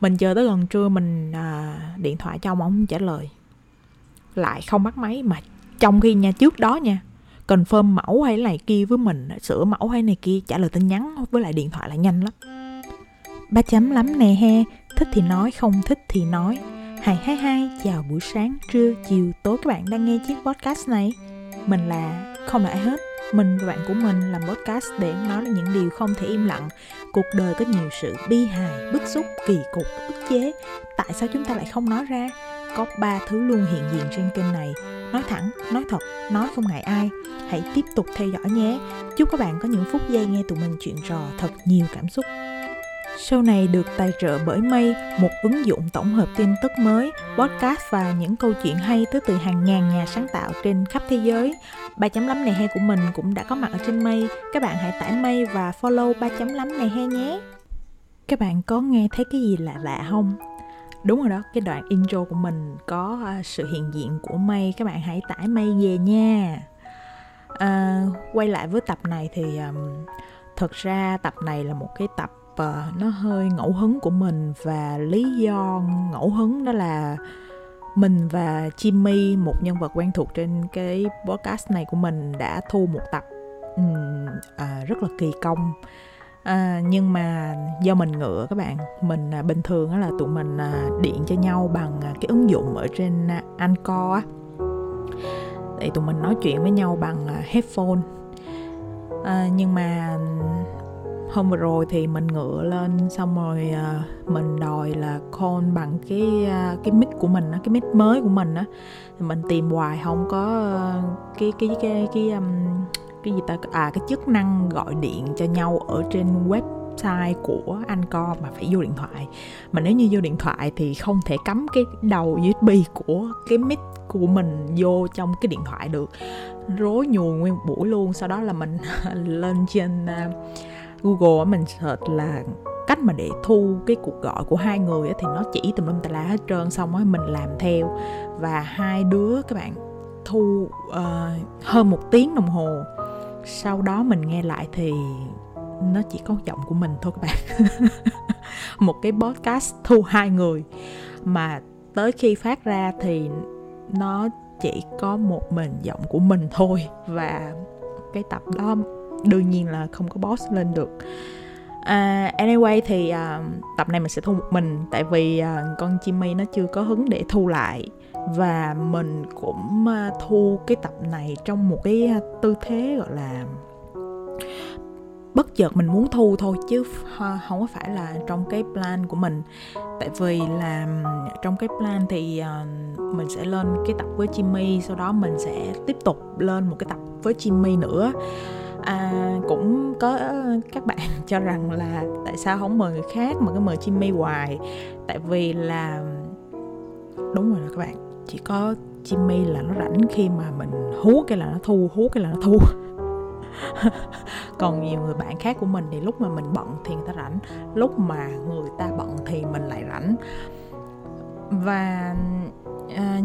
mình chờ tới gần trưa mình à, điện thoại cho ông ông không trả lời. Lại không bắt máy mà trong khi nha trước đó nha confirm mẫu hay này kia với mình sửa mẫu hay này kia trả lời tin nhắn với lại điện thoại là nhanh lắm. Ba chấm lắm nè he thích thì nói không thích thì nói. Hai hai hai chào buổi sáng trưa chiều tối các bạn đang nghe chiếc podcast này. Mình là không là ai hết mình và bạn của mình làm podcast để nói là những điều không thể im lặng. Cuộc đời có nhiều sự bi hài, bức xúc, kỳ cục, ức chế. Tại sao chúng ta lại không nói ra? Có ba thứ luôn hiện diện trên kênh này. Nói thẳng, nói thật, nói không ngại ai. Hãy tiếp tục theo dõi nhé. Chúc các bạn có những phút giây nghe tụi mình chuyện trò thật nhiều cảm xúc. Show này được tài trợ bởi Mây, một ứng dụng tổng hợp tin tức mới, podcast và những câu chuyện hay tới từ hàng ngàn nhà sáng tạo trên khắp thế giới. 3.5 này he của mình cũng đã có mặt ở trên Mây. Các bạn hãy tải Mây và follow 3.5 này he nhé. Các bạn có nghe thấy cái gì lạ lạ không? Đúng rồi đó, cái đoạn intro của mình có à, sự hiện diện của Mây. Các bạn hãy tải Mây về nha. À, quay lại với tập này thì um, thật ra tập này là một cái tập uh, nó hơi ngẫu hứng của mình và lý do ngẫu hứng đó là mình và Jimmy một nhân vật quen thuộc trên cái podcast này của mình đã thu một tập um, à, rất là kỳ công. À, nhưng mà do mình ngựa các bạn mình à, bình thường á là tụi mình à, điện cho nhau bằng à, cái ứng dụng ở trên à, Anchor á. Để tụi mình nói chuyện với nhau bằng à, headphone. À, nhưng mà hôm vừa rồi thì mình ngựa lên xong rồi uh, mình đòi là call bằng cái uh, cái mic của mình á cái mic mới của mình á. Thì mình tìm hoài không có uh, cái cái cái cái um, cái gì ta à cái chức năng gọi điện cho nhau ở trên website của Anchor mà phải vô điện thoại. Mà nếu như vô điện thoại thì không thể cắm cái đầu USB của cái mic của mình vô trong cái điện thoại được. Rối nhùi nguyên buổi luôn sau đó là mình lên trên uh, Google mình search là cách mà để thu cái cuộc gọi của hai người thì nó chỉ tùm lum tà lá hết trơn xong rồi mình làm theo. Và hai đứa các bạn thu uh, hơn một tiếng đồng hồ. Sau đó mình nghe lại thì nó chỉ có giọng của mình thôi các bạn. Một cái podcast thu hai người. Mà tới khi phát ra thì nó chỉ có một mình giọng của mình thôi. Và cái tập đó đương nhiên là không có boss lên được. Uh, anyway thì uh, tập này mình sẽ thu một mình tại vì uh, con Jimmy nó chưa có hứng để thu lại. Và mình cũng uh, thu cái tập này trong một cái uh, tư thế gọi là bất chợt mình muốn thu thôi chứ không có phải là trong cái plan của mình. Tại vì là trong cái plan thì mình sẽ lên cái tập với Jimmy sau đó mình sẽ tiếp tục lên một cái tập với Jimmy nữa à, cũng có các bạn cho rằng là tại sao không mời người khác mà cứ mời Jimmy hoài? Tại vì là đúng rồi đó các bạn chỉ có Jimmy là nó rảnh khi mà mình hú cái là nó thu hú cái là nó thu. Còn nhiều người bạn khác của mình thì lúc mà mình bận thì người ta rảnh lúc mà người ta bận thì mình lại rảnh. Và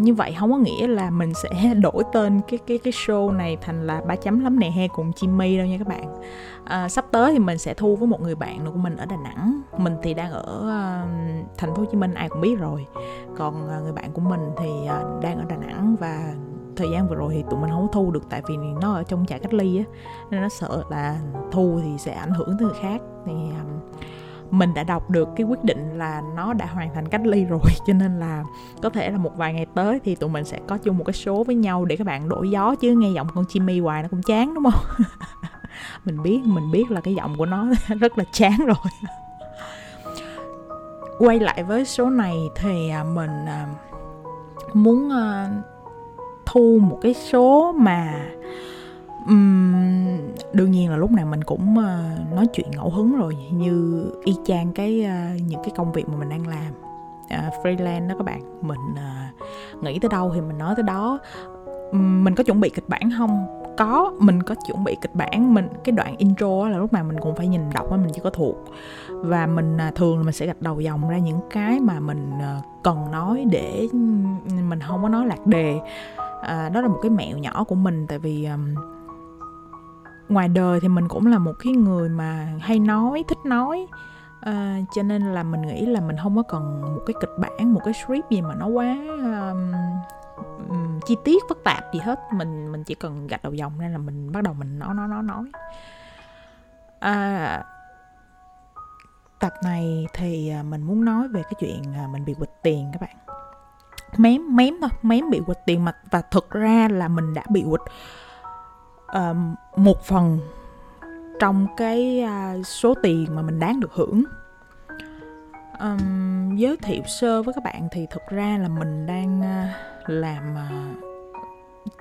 như vậy không có nghĩa là mình sẽ đổi tên cái cái cái show này thành là ba chấm lắm nè he cùng Jimmy đâu nha các bạn. À, sắp tới thì mình sẽ thu với một người bạn của mình ở Đà Nẵng. Mình thì đang ở uh, thành phố Hồ Chí Minh ai cũng biết rồi. Còn uh, người bạn của mình thì uh, đang ở Đà Nẵng và thời gian vừa rồi thì tụi mình không thu được tại vì nó ở trong trại cách ly á. Nên nó sợ là thu thì sẽ ảnh hưởng tới người khác. Thì um, mình đã đọc được cái quyết định là nó đã hoàn thành cách ly rồi. Cho nên là có thể là một vài ngày tới thì tụi mình sẽ có chung một cái số với nhau để các bạn đổi gió, chứ nghe giọng con chimmy hoài nó cũng chán, đúng không? Mình biết mình biết là cái giọng của nó rất là chán rồi. Quay lại với số này thì à, mình à, muốn à, thu một cái số mà um, đương nhiên là lúc nào mình cũng uh, nói chuyện ngẫu hứng rồi như y chang cái uh, những cái công việc mà mình đang làm. Uh, freelance đó các bạn mình uh, nghĩ tới đâu thì mình nói tới đó. Um, mình có chuẩn bị kịch bản không? Có mình có chuẩn bị kịch bản. Mình cái đoạn intro là lúc nào mình cũng phải nhìn đọc mình chỉ có thuộc. Và mình à, thường là mình sẽ gạch đầu dòng ra những cái mà mình cần nói để mình không có nói lạc đề. À, đó là một cái mẹo nhỏ của mình tại vì um, ngoài đời thì mình cũng là một cái người mà hay nói thích nói. À, cho nên là mình nghĩ là mình không có cần một cái kịch bản một cái script gì mà nó quá um, um, chi tiết phức tạp gì hết. Mình mình chỉ cần gạch đầu dòng nên là mình bắt đầu mình nói nói nói nói. À, tập này thì à, mình muốn nói về cái chuyện à, mình bị quỵt tiền các bạn. Mém mém thôi mém bị quỵt tiền mà và thực ra là mình đã bị quỵt uh, một phần trong cái uh, số tiền mà mình đáng được hưởng. Um, giới thiệu sơ với các bạn thì thực ra là mình đang uh, làm uh,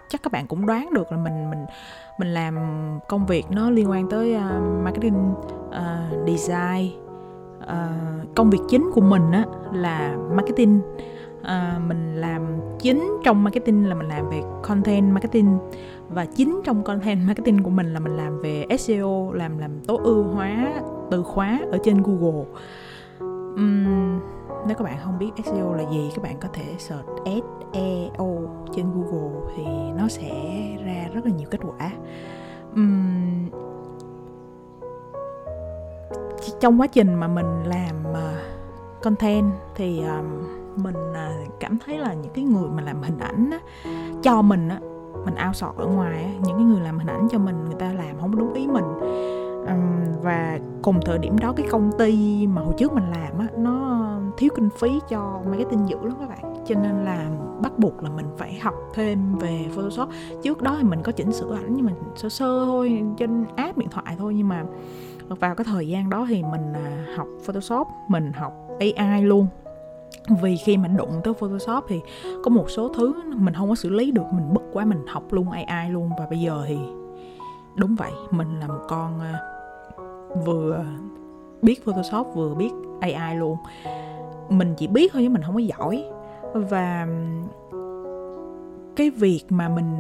chắc các bạn cũng đoán được là mình mình mình làm công việc nó liên quan tới uh, marketing uh, design uh, công việc chính của mình á là marketing. Uh, mình làm chính trong marketing là mình làm về content marketing và chính trong content marketing của mình là mình làm về SEO làm làm tối ưu hóa từ khóa ở trên Google. Uhm, nếu các bạn không biết SEO là gì các bạn có thể search SEO trên Google thì nó sẽ ra rất là nhiều kết quả. Uhm, trong quá trình mà mình làm uh, content thì um, mình uh, cảm thấy là những cái người mà làm hình ảnh á, cho mình á, mình ao sọt ở ngoài những cái người làm hình ảnh cho mình, người ta làm không đúng ý mình. Và cùng thời điểm đó cái công ty mà hồi trước mình làm á, nó thiếu kinh phí cho marketing dữ lắm các bạn. Cho nên là bắt buộc là mình phải học thêm về photoshop. Trước đó thì mình có chỉnh sửa ảnh, nhưng mà sơ sơ thôi, trên app điện thoại thôi. Nhưng mà vào cái thời gian đó thì mình à, học photoshop, mình học ai luôn vì khi mình đụng tới photoshop thì có một số thứ mình không có xử lý được mình bực quá mình học luôn ai luôn. Và bây giờ thì đúng vậy mình là một con à, vừa biết photoshop vừa biết ai luôn. Mình chỉ biết thôi chứ mình không có giỏi. Và cái việc mà mình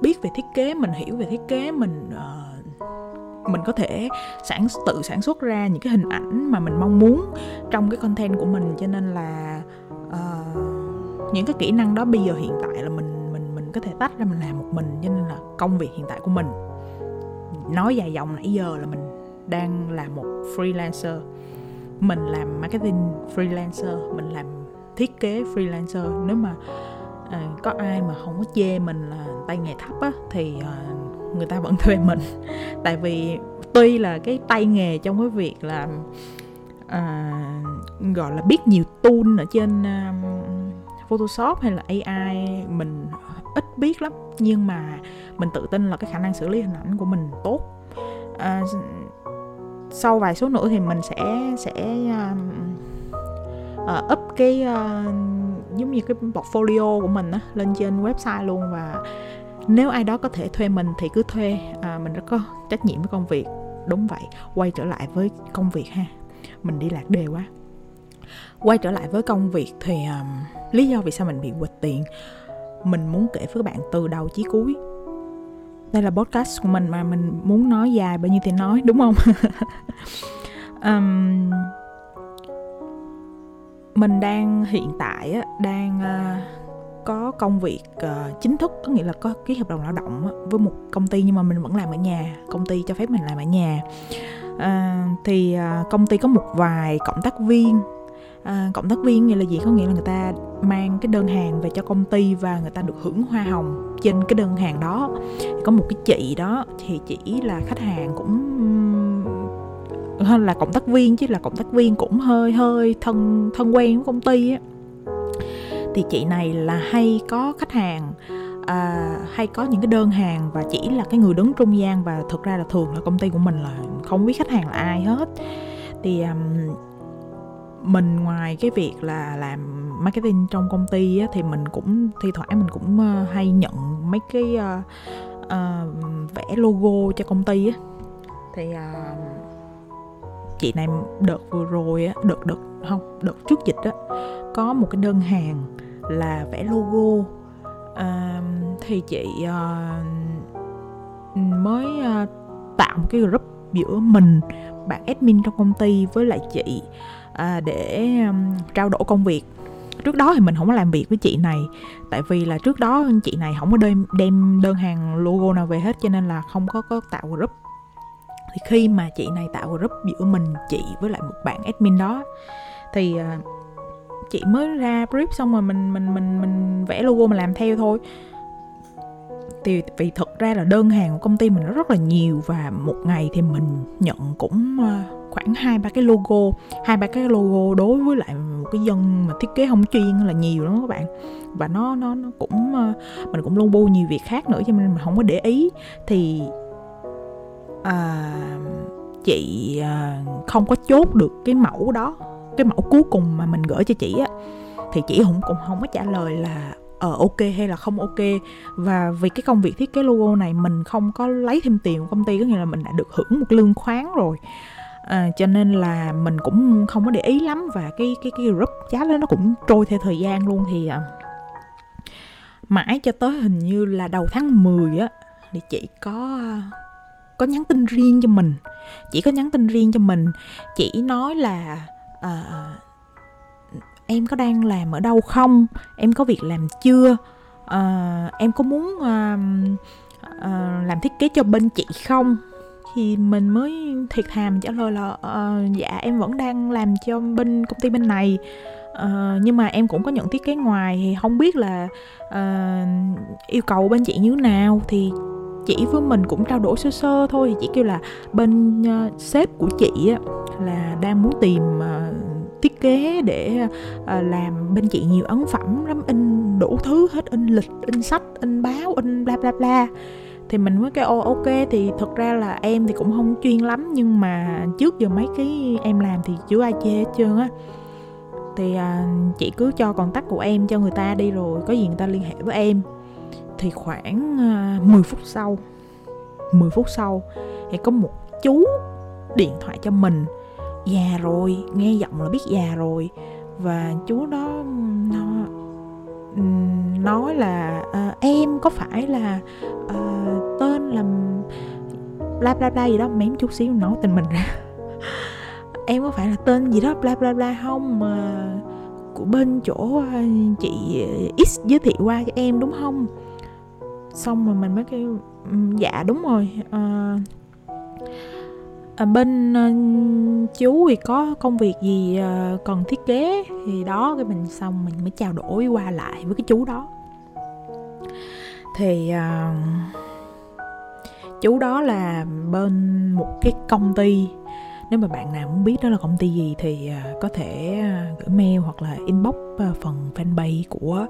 biết về thiết kế mình hiểu về thiết kế mình uh, mình có thể sản tự sản xuất ra những cái hình ảnh mà mình mong muốn trong cái content của mình. Cho nên là uh, những cái kỹ năng đó bây giờ hiện tại là mình mình mình có thể tách ra mình làm một mình. Cho nên là công việc hiện tại của mình nói dài dòng nãy giờ là mình đang là một freelancer. Mình làm marketing freelancer mình làm thiết kế freelancer. Nếu mà uh, có ai mà không có chê mình là tay nghề thấp á thì uh, người ta vẫn thuê mình. Tại vì tuy là cái tay nghề trong cái việc là à, gọi là biết nhiều tool ở trên um, Photoshop hay là AI mình ít biết lắm. Nhưng mà mình tự tin là cái khả năng xử lý hình ảnh của mình tốt. À, sau vài số nữa thì mình sẽ sẽ uh, uh, up cái uh, giống như cái portfolio của mình á lên trên website luôn và nếu ai đó có thể thuê mình thì cứ thuê. À, mình rất có trách nhiệm với công việc. Đúng vậy quay trở lại với công việc ha. Mình đi lạc đề quá. Quay trở lại với công việc thì um, lý do vì sao mình bị quỵt tiền. Mình muốn kể với các bạn từ đầu chí cuối. Đây là podcast của mình mà mình muốn nói dài bao nhiêu thì nói đúng không? Um, mình đang hiện tại đang uh, có công việc uh, chính thức có nghĩa là có ký hợp đồng lao động với một công ty nhưng mà mình vẫn làm ở nhà công ty cho phép mình làm ở nhà. Uh, thì uh, công ty có một vài cộng tác viên. À, cộng tác viên nghĩa là gì? Có nghĩa là người ta mang cái đơn hàng về cho công ty và người ta được hưởng hoa hồng trên cái đơn hàng đó. Có một cái chị đó thì chỉ là khách hàng cũng hơn là cộng tác viên chứ là cộng tác viên cũng hơi hơi thân thân quen với công ty á thì chị này là hay có khách hàng à, hay có những cái đơn hàng và chỉ là cái người đứng trung gian và thực ra là thường là công ty của mình là không biết khách hàng là ai hết. Thì um, mình ngoài cái việc là làm marketing trong công ty á, thì mình cũng thi thoảng mình cũng uh, hay nhận mấy cái uh, uh, vẽ logo cho công ty á. Thì uh, chị này đợt vừa rồi á đợt đợt không đợt trước dịch á có một cái đơn hàng là vẽ logo. À, thì chị à, mới à, tạo một cái group giữa mình bạn admin trong công ty với lại chị à, để um, trao đổi công việc. Trước đó thì mình không có làm việc với chị này tại vì là trước đó chị này không có đem đem đơn hàng logo nào về hết cho nên là không có có tạo group. Thì khi mà chị này tạo group giữa mình chị với lại một bạn admin đó thì uh, chị mới ra brief xong rồi mình mình mình mình vẽ logo mà làm theo thôi. Thì vì thực ra là đơn hàng của công ty mình nó rất là nhiều và một ngày thì mình nhận cũng ờ, khoảng hai ba cái logo hai ba cái logo đối với lại một cái dân mà thiết kế không chuyên là nhiều lắm các bạn. Và nó nó nó cũng ờ, mình cũng logo nhiều việc khác nữa cho nên mình không có để ý. Thì à, chị không có chốt được cái mẫu đó cái mẫu cuối cùng mà mình gửi cho chị á thì chị cũng cũng không có trả lời là ờ uh, ok hay là không ok. Và vì cái công việc thiết kế logo này mình không có lấy thêm tiền của công ty có nghĩa là mình đã được hưởng một lương khoáng rồi. À, cho nên là mình cũng không có để ý lắm và cái cái cái group chat đó nó cũng trôi theo thời gian luôn. Thì à, mãi cho tới hình như là đầu tháng 10 á thì chị có có nhắn tin riêng cho mình. Chỉ có nhắn tin riêng cho mình. Chỉ nói là à, em có đang làm ở đâu không? Em có việc làm chưa? À, em có muốn à, à, làm thiết kế cho bên chị không? Thì mình mới thiệt thàm trả lời là uh, dạ em vẫn đang làm cho bên công ty bên này. Uh, nhưng mà em cũng có nhận thiết kế ngoài thì không biết là uh, yêu cầu bên chị như thế nào. Thì chỉ với mình cũng trao đổi sơ sơ thôi. Chỉ kêu là bên uh, sếp của chị á là đang muốn tìm uh, thiết kế để uh, làm bên chị nhiều ấn phẩm lắm in đủ thứ hết in lịch in sách in báo in bla bla bla. Thì mình mới cái ô ok. Thì thật ra là em thì cũng không chuyên lắm nhưng mà trước giờ mấy cái em làm thì chưa ai chê hết trơn á. Thì à, chị cứ cho còn của em cho người ta đi rồi có gì người ta liên hệ với em thì khoảng ờ, 10 phút sau 10 phút sau thì có một chú điện thoại cho mình già rồi nghe giọng là biết già rồi. Và chú đó nó nói là à, em có phải là à, tên là bla bla bla gì đó? Mém chút xíu nói tên mình ra. Em có phải là tên gì đó bla bla bla không? Mà của bên chỗ chị X giới thiệu qua cho em đúng không? Xong rồi mình mới kêu ừ, dạ đúng rồi à, à, bên à, chú thì có công việc gì à, cần thiết kế? Thì đó cái mình xong mình mới trao đổi qua lại với cái chú đó. Thì à, chú đó là bên một cái công ty. Nếu mà bạn nào muốn biết đó là công ty gì thì có thể gửi mail hoặc là inbox phần fanpage của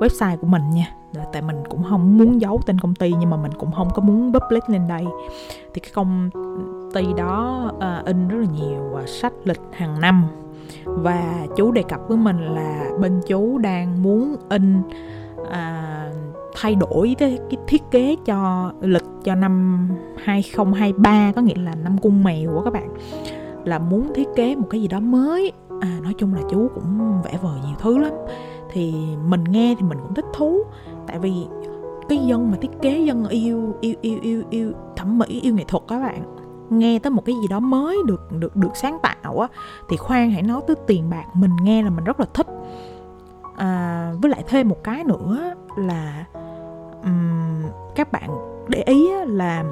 website của mình nha. Tại mình cũng không muốn giấu tên công ty nhưng mà mình cũng không có muốn public lên đây. Thì cái công ty đó uh, in rất là nhiều uh, sách lịch hàng năm. Và chú đề cập với mình là bên chú đang muốn in uh, thay đổi cái, cái thiết kế cho lịch cho năm 2023 có nghĩa là năm cung mèo của các bạn. Là muốn thiết kế một cái gì đó mới. À nói chung là chú cũng vẽ vời nhiều thứ lắm thì mình nghe thì mình cũng thích thú. Tại vì cái dân mà thiết kế dân yêu yêu yêu yêu yêu thẩm mỹ yêu nghệ thuật các bạn nghe tới một cái gì đó mới được được được sáng tạo á thì khoan hãy nói tới tiền bạc mình nghe là mình rất là thích. À, với lại thêm một cái nữa là um, các bạn để ý là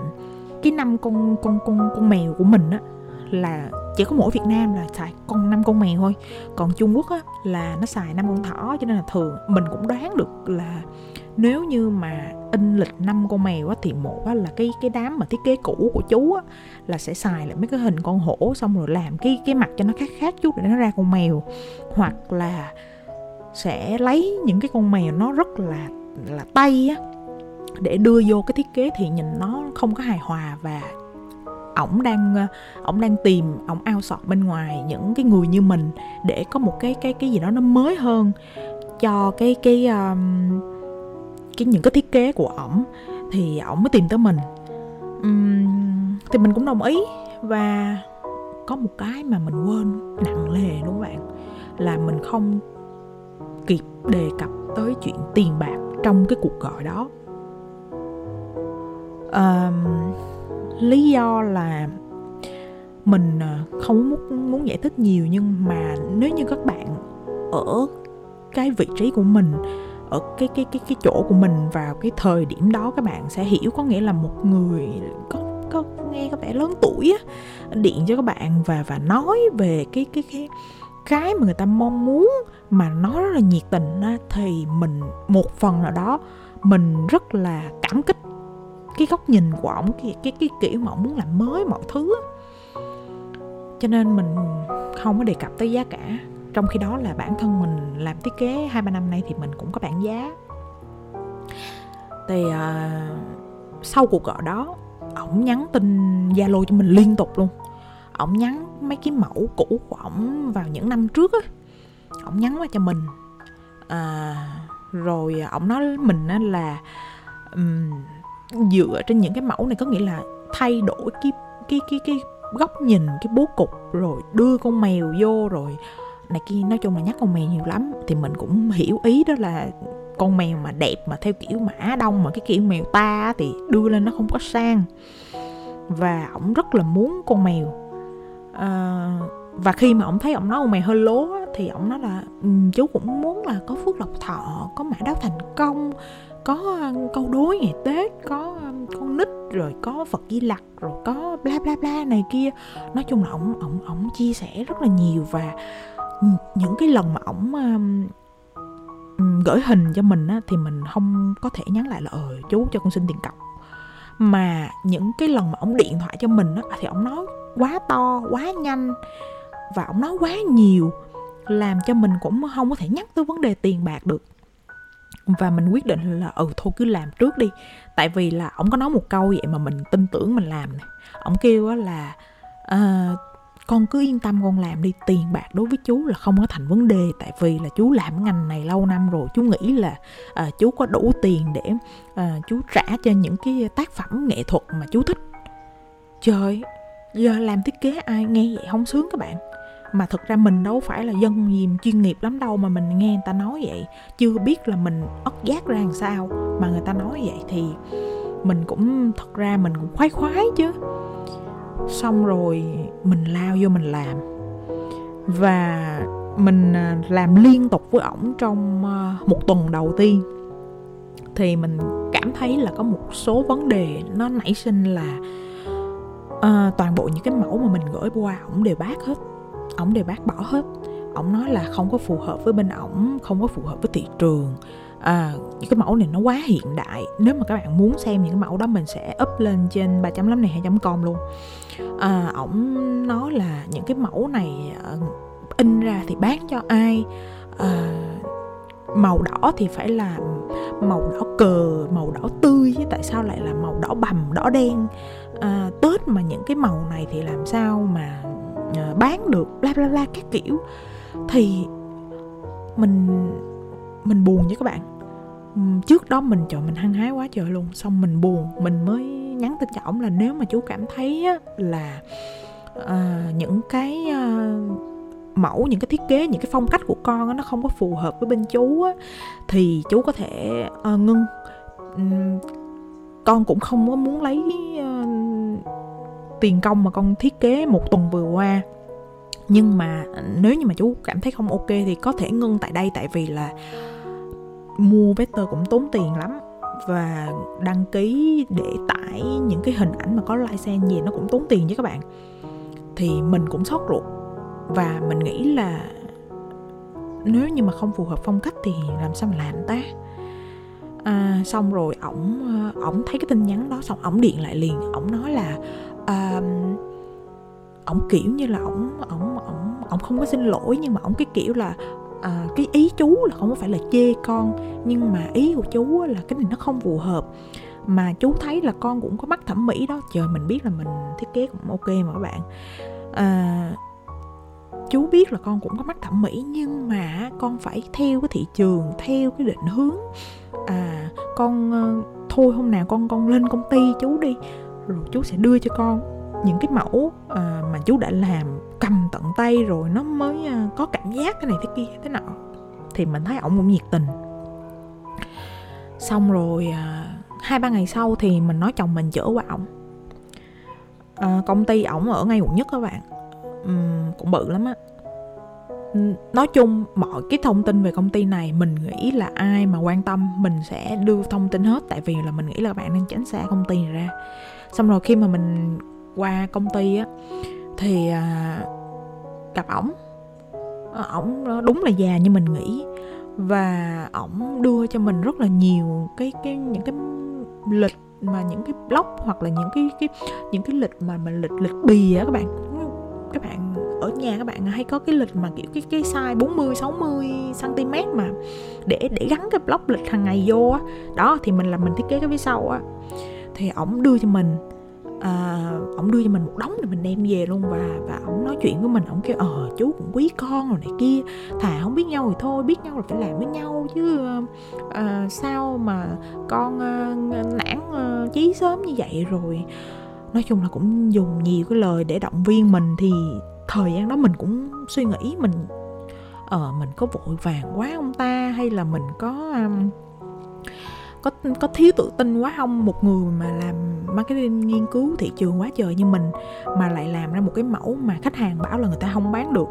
cái năm con con con con mèo của mình á là chỉ có mỗi Việt Nam là xài con năm con mèo thôi. Còn Trung Quốc á, là nó xài năm con thỏ, cho nên là thường mình cũng đoán được là nếu như mà in lịch năm con mèo á, thì một á, là cái cái đám mà thiết kế cũ của chú á, là sẽ xài lại mấy cái hình con hổ, xong rồi làm cái cái mặt cho nó khác khác chút để nó ra con mèo. Hoặc là sẽ lấy những cái con mèo nó rất là là tay á, để đưa vô cái thiết kế thì nhìn nó không có hài hòa và ổng đang ờ, ổng đang tìm ổng ao sọt bên ngoài những cái người như mình để có một cái cái cái gì đó nó mới hơn cho cái cái um, cái những cái thiết kế của ổng thì ổng mới tìm tới mình. Um, thì mình cũng đồng ý và có một cái mà mình quên nặng lề đúng không bạn là mình không kịp đề cập tới chuyện tiền bạc trong cái cuộc gọi đó. Um, lý do là mình à, không muốn muốn giải thích nhiều nhưng mà nếu như các bạn ở cái vị trí của mình ở cái cái cái cái chỗ của mình vào cái thời điểm đó các bạn sẽ hiểu có nghĩa là một người có có nghe có vẻ lớn tuổi á điện cho các bạn và và nói về cái cái cái cái mà người ta mong muốn mà nó rất là nhiệt tình á, thì mình một phần nào đó mình rất là cảm kích cái góc nhìn của ổng cái, cái cái kiểu mà ổng muốn làm mới mọi thứ cho nên mình không có đề cập tới giá cả. Trong khi đó là bản thân mình làm thiết kế hai ba năm nay thì mình cũng có bảng giá. Thì uh, sau cuộc gọi đó ổng nhắn tin zalo cho mình liên tục luôn. Ổng nhắn mấy cái mẫu cũ của ổng vào những năm trước á. Ổng nhắn qua cho mình. À, rồi ổng nói mình á là um, dựa trên những cái mẫu này có nghĩa là thay đổi cái cái cái cái góc nhìn cái bố cục rồi đưa con mèo vô rồi này kia. Nói chung là nhắc con mèo nhiều lắm thì mình cũng hiểu ý đó là con mèo mà đẹp mà theo kiểu mã đông mà cái kiểu mèo ta thì đưa lên nó không có sang. Và ổng rất là muốn con mèo. À, và khi mà ổng thấy ổng nói con mèo hơi lố thì ổng nói là um, chú cũng muốn là có phước lộc thọ có mã đáo thành công có ờ, câu đối ngày tết có ờ, con nít rồi có phật di lặc rồi có bla bla bla này kia. Nói chung là ổng ổng ổng chia sẻ rất là nhiều và những cái lần mà ổng um, gửi hình cho mình á, thì mình không có thể nhắn lại là ờ chú cho con xin tiền cọc. Mà những cái lần mà ổng điện thoại cho mình á, thì ổng nói quá to quá nhanh và ổng nói quá nhiều làm cho mình cũng không có thể nhắc tới vấn đề tiền bạc được và mình quyết định là ừ thôi cứ làm trước đi. Tại vì là ổng có nói một câu vậy mà mình tin tưởng mình làm nè. Ổng kêu á là uh, con cứ yên tâm con làm đi tiền bạc đối với chú là không có thành vấn đề. Tại vì là chú làm ngành này lâu năm rồi chú nghĩ là uh, chú có đủ tiền để uh, chú trả cho những cái tác phẩm nghệ thuật mà chú thích. Trời giờ làm thiết kế ai nghe vậy không sướng các bạn mà thực ra mình đâu phải là dân gì chuyên nghiệp lắm đâu mà mình nghe người ta nói vậy. Chưa biết là mình ất giác ra làm sao mà người ta nói vậy thì mình cũng thật ra mình cũng khoái khoái chứ. Xong rồi mình lao vô mình làm. Và mình à, làm liên tục với ổng trong à, một tuần đầu tiên. Thì mình cảm thấy là có một số vấn đề nó nảy sinh là uh, toàn bộ những cái mẫu mà mình gửi qua ổng đều bác hết ổng đều bác bỏ hết. Ổng nói là không có phù hợp với bên ổng không có phù hợp với thị trường. À, những cái mẫu này nó quá hiện đại. Nếu mà các bạn muốn xem những cái mẫu đó mình sẽ up lên trên 3.5 này 2 com luôn. À, ổng nói là những cái mẫu này uh, in ra thì bán cho ai? À, màu đỏ thì phải là màu đỏ cờ màu đỏ tươi chứ tại sao lại là màu đỏ bầm đỏ đen? À, tết mà những cái màu này thì làm sao mà À, bán được bla bla bla các kiểu. Thì mình mình buồn với các bạn. Trước đó mình trời mình hăng hái quá trời luôn. Xong mình buồn mình mới nhắn tin cho ổng là nếu mà chú cảm thấy á, là à, những cái à, mẫu những cái thiết kế những cái phong cách của con á, nó không có phù hợp với bên chú á, thì chú có thể à, ngưng. Con cũng không có muốn lấy à, tiền công mà con thiết kế một tuần vừa qua. Nhưng mà nếu như mà chú cảm thấy không ok thì có thể ngưng tại đây tại vì là mua vector cũng tốn tiền lắm và đăng ký để tải những cái hình ảnh mà có license gì nó cũng tốn tiền với các bạn. Thì mình cũng sót ruột và mình nghĩ là nếu như mà không phù hợp phong cách thì làm sao mà làm ta? À, xong rồi ổng ổng thấy cái tin nhắn đó xong ổng điện lại liền ổng nói là à, ổng kiểu như là ổng ổng ổng ổng không có xin lỗi nhưng mà ổng cái kiểu là à, cái ý chú là không phải là chê con nhưng mà ý của chú là cái này nó không phù hợp. Mà chú thấy là con cũng có mắt thẩm mỹ đó trời mình biết là mình thiết kế cũng ok mà các bạn. À, chú biết là con cũng có mắt thẩm mỹ nhưng mà con phải theo cái thị trường theo cái định hướng à con ờ, thôi hôm nào con con lên công ty chú đi rồi chú sẽ đưa cho con những cái mẫu à, mà chú đã làm cầm tận tay rồi nó mới à, có cảm giác cái này thế kia thế nọ. Thì mình thấy ổng cũng nhiệt tình. Xong rồi à, hai ba ngày sau thì mình nói chồng mình chở qua ổng. À, công ty ổng ở ngay quận nhất các bạn. Uhm, cũng bự lắm á. Nói chung mọi cái thông tin về công ty này mình nghĩ là ai mà quan tâm mình sẽ đưa thông tin hết tại vì là mình nghĩ là bạn nên tránh xa công ty này ra xong rồi khi mà mình qua công ty á thì à, gặp ổng. Ờ, ổng đúng là già như mình nghĩ. Và ổng đưa cho mình rất là nhiều cái cái những cái lịch mà những cái blog hoặc là những cái cái những cái lịch mà mình lịch lịch bì á các bạn. Các bạn ở nhà các bạn hay có cái lịch mà kiểu cái cái size 40 60 cm mà để để gắn cái blog lịch hàng ngày vô á. Đó thì mình là mình thiết kế cái phía sau á thì ổng đưa cho mình à, ổng đưa cho mình một đống để mình đem về luôn và và ổng nói chuyện với mình ổng kêu ờ chú cũng quý con rồi này kia thà không biết nhau thì thôi biết nhau là phải làm với nhau chứ à, sao mà con à, nản à, chí sớm như vậy rồi. Nói chung là cũng dùng nhiều cái lời để động viên mình thì thời gian đó mình cũng suy nghĩ mình ờ mình có vội vàng quá ông ta hay là mình có um, có có thiếu tự tin quá không? Một người mà làm marketing nghiên cứu thị trường quá trời như mình mà lại làm ra một cái mẫu mà khách hàng bảo là người ta không bán được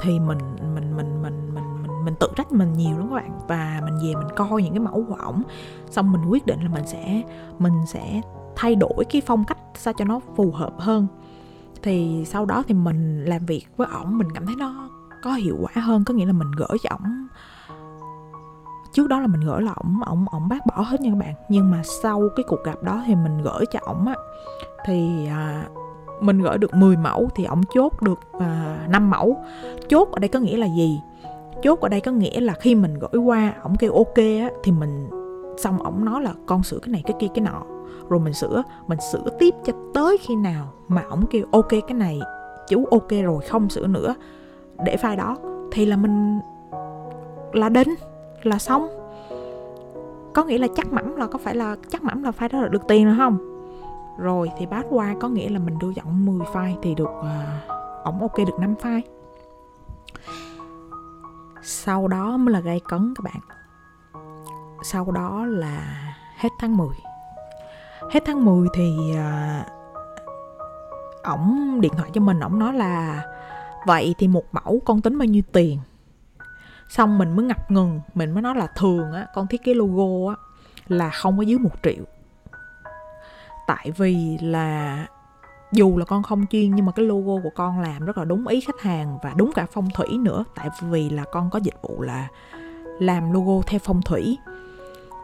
thì mình mình mình mình mình mình, mình tự trách mình nhiều lắm các bạn. Và mình về mình coi những cái mẫu của ổng xong mình quyết định là mình sẽ mình sẽ thay đổi cái phong cách sao cho nó phù hợp hơn. Thì sau đó thì mình làm việc với ổng mình cảm thấy nó có hiệu quả hơn có nghĩa là mình gửi cho ổng trước đó là mình gửi là ổng ổng ổng bác bỏ hết nha các bạn. Nhưng mà sau cái cuộc gặp đó thì mình gửi cho ổng á. Thì à, mình gửi được 10 mẫu thì ổng chốt được à, 5 mẫu. Chốt ở đây có nghĩa là gì? Chốt ở đây có nghĩa là khi mình gửi qua ổng kêu ok á thì mình xong ổng nói là con sửa cái này cái kia cái nọ. Rồi mình sửa mình sửa tiếp cho tới khi nào mà ổng kêu ok cái này chú ok rồi không sửa nữa để file đó. Thì là mình là đinh là xong. Có nghĩa là chắc mẩm là có phải là chắc mẩm là phải đó là được tiền rồi không? Rồi thì bát qua có nghĩa là mình đưa giọng 10 file thì được uh, ổng ok được 5 file. Sau đó mới là gây cấn các bạn. Sau đó là hết tháng 10 hết tháng 10 thì uh, ổng điện thoại cho mình ổng nói là vậy thì một mẫu con tính bao nhiêu tiền? Xong mình mới ngập ngừng, mình mới nói là thường á, con thiết kế logo á, là không có dưới một triệu. Tại vì là dù là con không chuyên, nhưng mà cái logo của con làm rất là đúng ý khách hàng và đúng cả phong thủy nữa. Tại vì là con có dịch vụ là làm logo theo phong thủy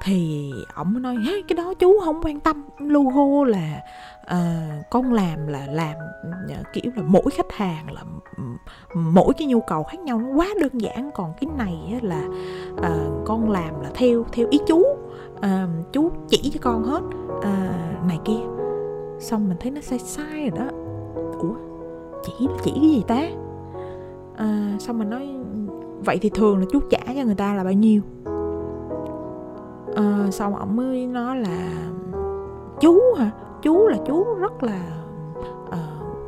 thì ổng nói nói cái đó chú không quan tâm. Logo là uh, con làm là làm uh, kiểu là mỗi khách hàng là mỗi cái nhu cầu khác nhau nó quá đơn giản. Còn cái này là uh, con làm là theo theo ý chú. Uh, chú chỉ cho con hết. Uh, này kia. Xong mình thấy nó sai sai rồi đó. Ủa chỉ chỉ cái gì ta? Uh, xong mình nói vậy thì thường là chú trả cho người ta là bao nhiêu? À, xong ổng mới nói là chú hả? Chú là chú rất là uh,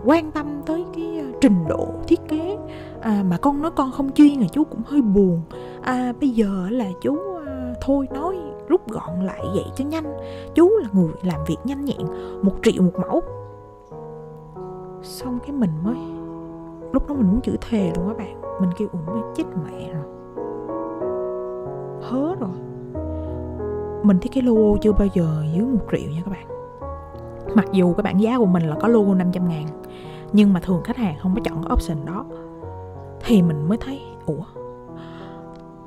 quan tâm tới cái ờ, trình độ thiết kế. À, mà con nói con không chuyên là chú cũng hơi buồn. À, bây giờ là chú à, thôi nói rút gọn lại vậy cho nhanh. Chú là người làm việc nhanh nhẹn một triệu một mẫu. Xong cái mình mới lúc đó mình muốn chữ thề luôn các bạn. Mình kêu ủa mới chết mẹ rồi. Hớ rồi mình thiết kế logo chưa bao giờ dưới một triệu nha các bạn. Mặc dù cái bản giá của mình là có logo 500 ngàn nhưng mà thường khách hàng không có chọn cái option đó thì mình mới thấy ủa?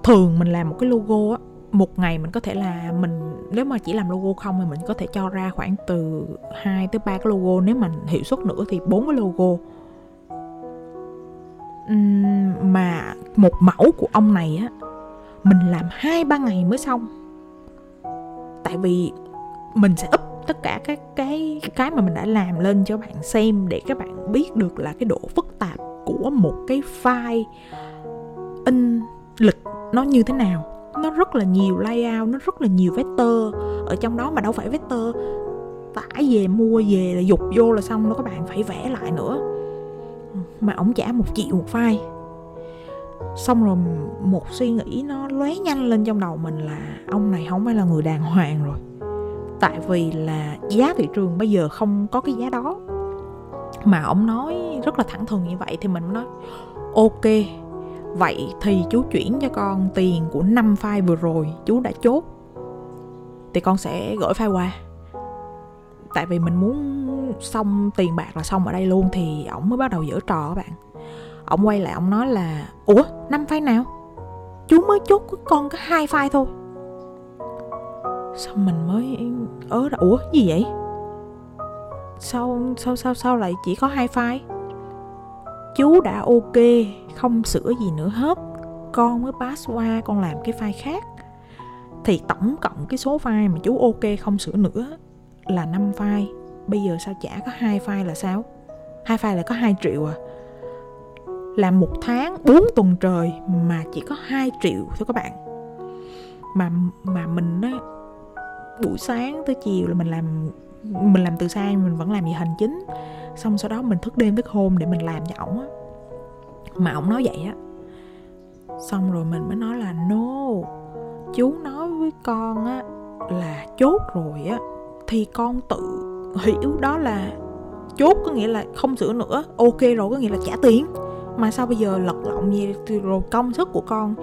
Thường mình làm một cái logo á một ngày mình có thể là mình nếu mà chỉ làm logo không thì mình có thể cho ra khoảng từ 2 tới 3 cái logo nếu mà hiệu suất nữa thì bốn cái logo. Uhm, mà một mẫu của ông này á mình làm hai ba ngày mới xong tại vì mình sẽ up tất cả các cái cái mà mình đã làm lên cho bạn xem để các bạn biết được là cái độ phức tạp của một cái file in lịch nó như thế nào. Nó rất là nhiều layout, nó rất là nhiều vector. Ở trong đó mà đâu phải vector, tải về, mua về là dục vô là xong đó các bạn phải vẽ lại nữa. Mà ổng trả một triệu một file xong rồi một suy nghĩ nó lóe nhanh lên trong đầu mình là ông này không phải là người đàng hoàng rồi. Tại vì là giá thị trường bây giờ không có cái giá đó. Mà ông nói rất là thẳng thừng như vậy thì mình nói, ok, vậy thì chú chuyển cho con tiền của năm file vừa rồi, chú đã chốt, thì con sẽ gửi file qua. Tại vì mình muốn xong tiền bạc là xong ở đây luôn thì ổng mới bắt đầu dở trò các bạn ông quay lại ông nói là, ủa, năm file nào? Chú mới chốt con có hai file thôi. Xong mình mới ớ là ủa, gì vậy? Sao sao sao sao lại chỉ có hai file chú đã ok, không sửa gì nữa hết. Con mới pass qua, con làm cái file khác. Thì tổng cộng cái số file mà chú ok không sửa nữa là 5 file bây giờ sao trả có hai file là sao? Hai file là có 2 triệu à là một tháng 4 tuần trời mà chỉ có 2 triệu thôi các bạn. Mà mà mình á, buổi sáng tới chiều là mình làm mình làm từ xa mình vẫn làm gì hành chính. Xong sau đó mình thức đêm thức hôm để mình làm cho ổng á. Mà ổng nói vậy á. Xong rồi mình mới nói là, no, chú nói với con á là chốt rồi á, thì con tự hiểu đó là chốt có nghĩa là không sửa nữa, ok rồi, có nghĩa là trả tiền mà sao bây giờ lật lọng gì rồi công sức của con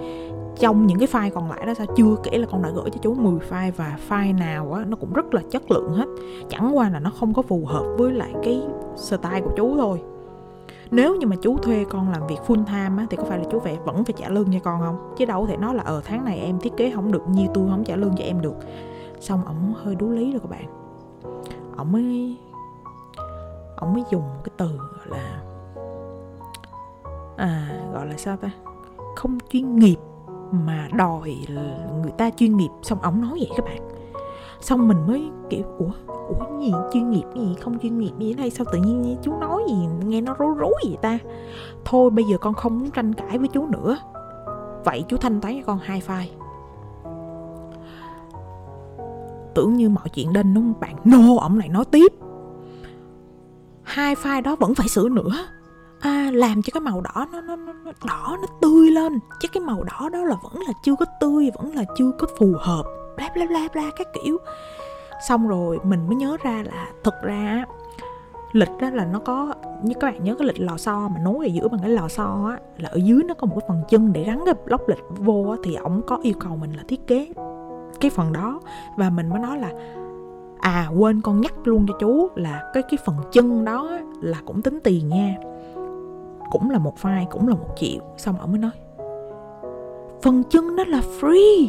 trong những cái file còn lại đó sao chưa kể là con đã gửi cho chú 10 file và file nào á nó cũng rất là chất lượng hết. Chẳng qua là nó không có phù hợp với lại cái style của chú thôi. Nếu như mà chú thuê con làm việc full time á, thì có phải là chú phải vẫn phải trả lương cho con không? Chứ đâu thể nói là ở ờ, tháng này em thiết kế không được nhiêu tôi không trả lương cho em được. Xong ổng hơi đú lý rồi các bạn. Ổng mới ổng mới dùng cái từ gọi là à gọi là sao ta? Không chuyên nghiệp mà đòi người ta chuyên nghiệp xong ổng nói vậy các bạn. Xong mình mới kiểu, ủa ủa gì chuyên nghiệp gì, không chuyên nghiệp gì đây? Sao tự nhiên chú nói gì, nghe nó rối rối vậy ta? Thôi, bây giờ con không muốn tranh cãi với chú nữa. Vậy chú thanh toán cho con hai file. Tưởng như mọi chuyện đinh đúng không bạn? No ổng lại nói tiếp. Hai file đó vẫn phải sửa nữa à, làm cho cái màu đỏ nó, nó, nó, nó đỏ nó tươi lên. Chứ cái màu đỏ đó là vẫn là chưa có tươi vẫn là chưa có phù hợp. Bla bla bla bla các kiểu. Xong rồi mình mới nhớ ra là thực ra lịch đó là nó có như các bạn nhớ cái lịch lò xo mà nối ở giữa bằng cái lò xo á là ở dưới nó có một cái phần chân để gắn cái lóc lịch vô á, thì ổng có yêu cầu mình là thiết kế cái phần đó. Và mình mới nói là à quên con nhắc luôn cho chú là cái cái phần chân đó là cũng tính tiền nha cũng là một file cũng là một triệu xong ổng mới nói, phần chân nó là free.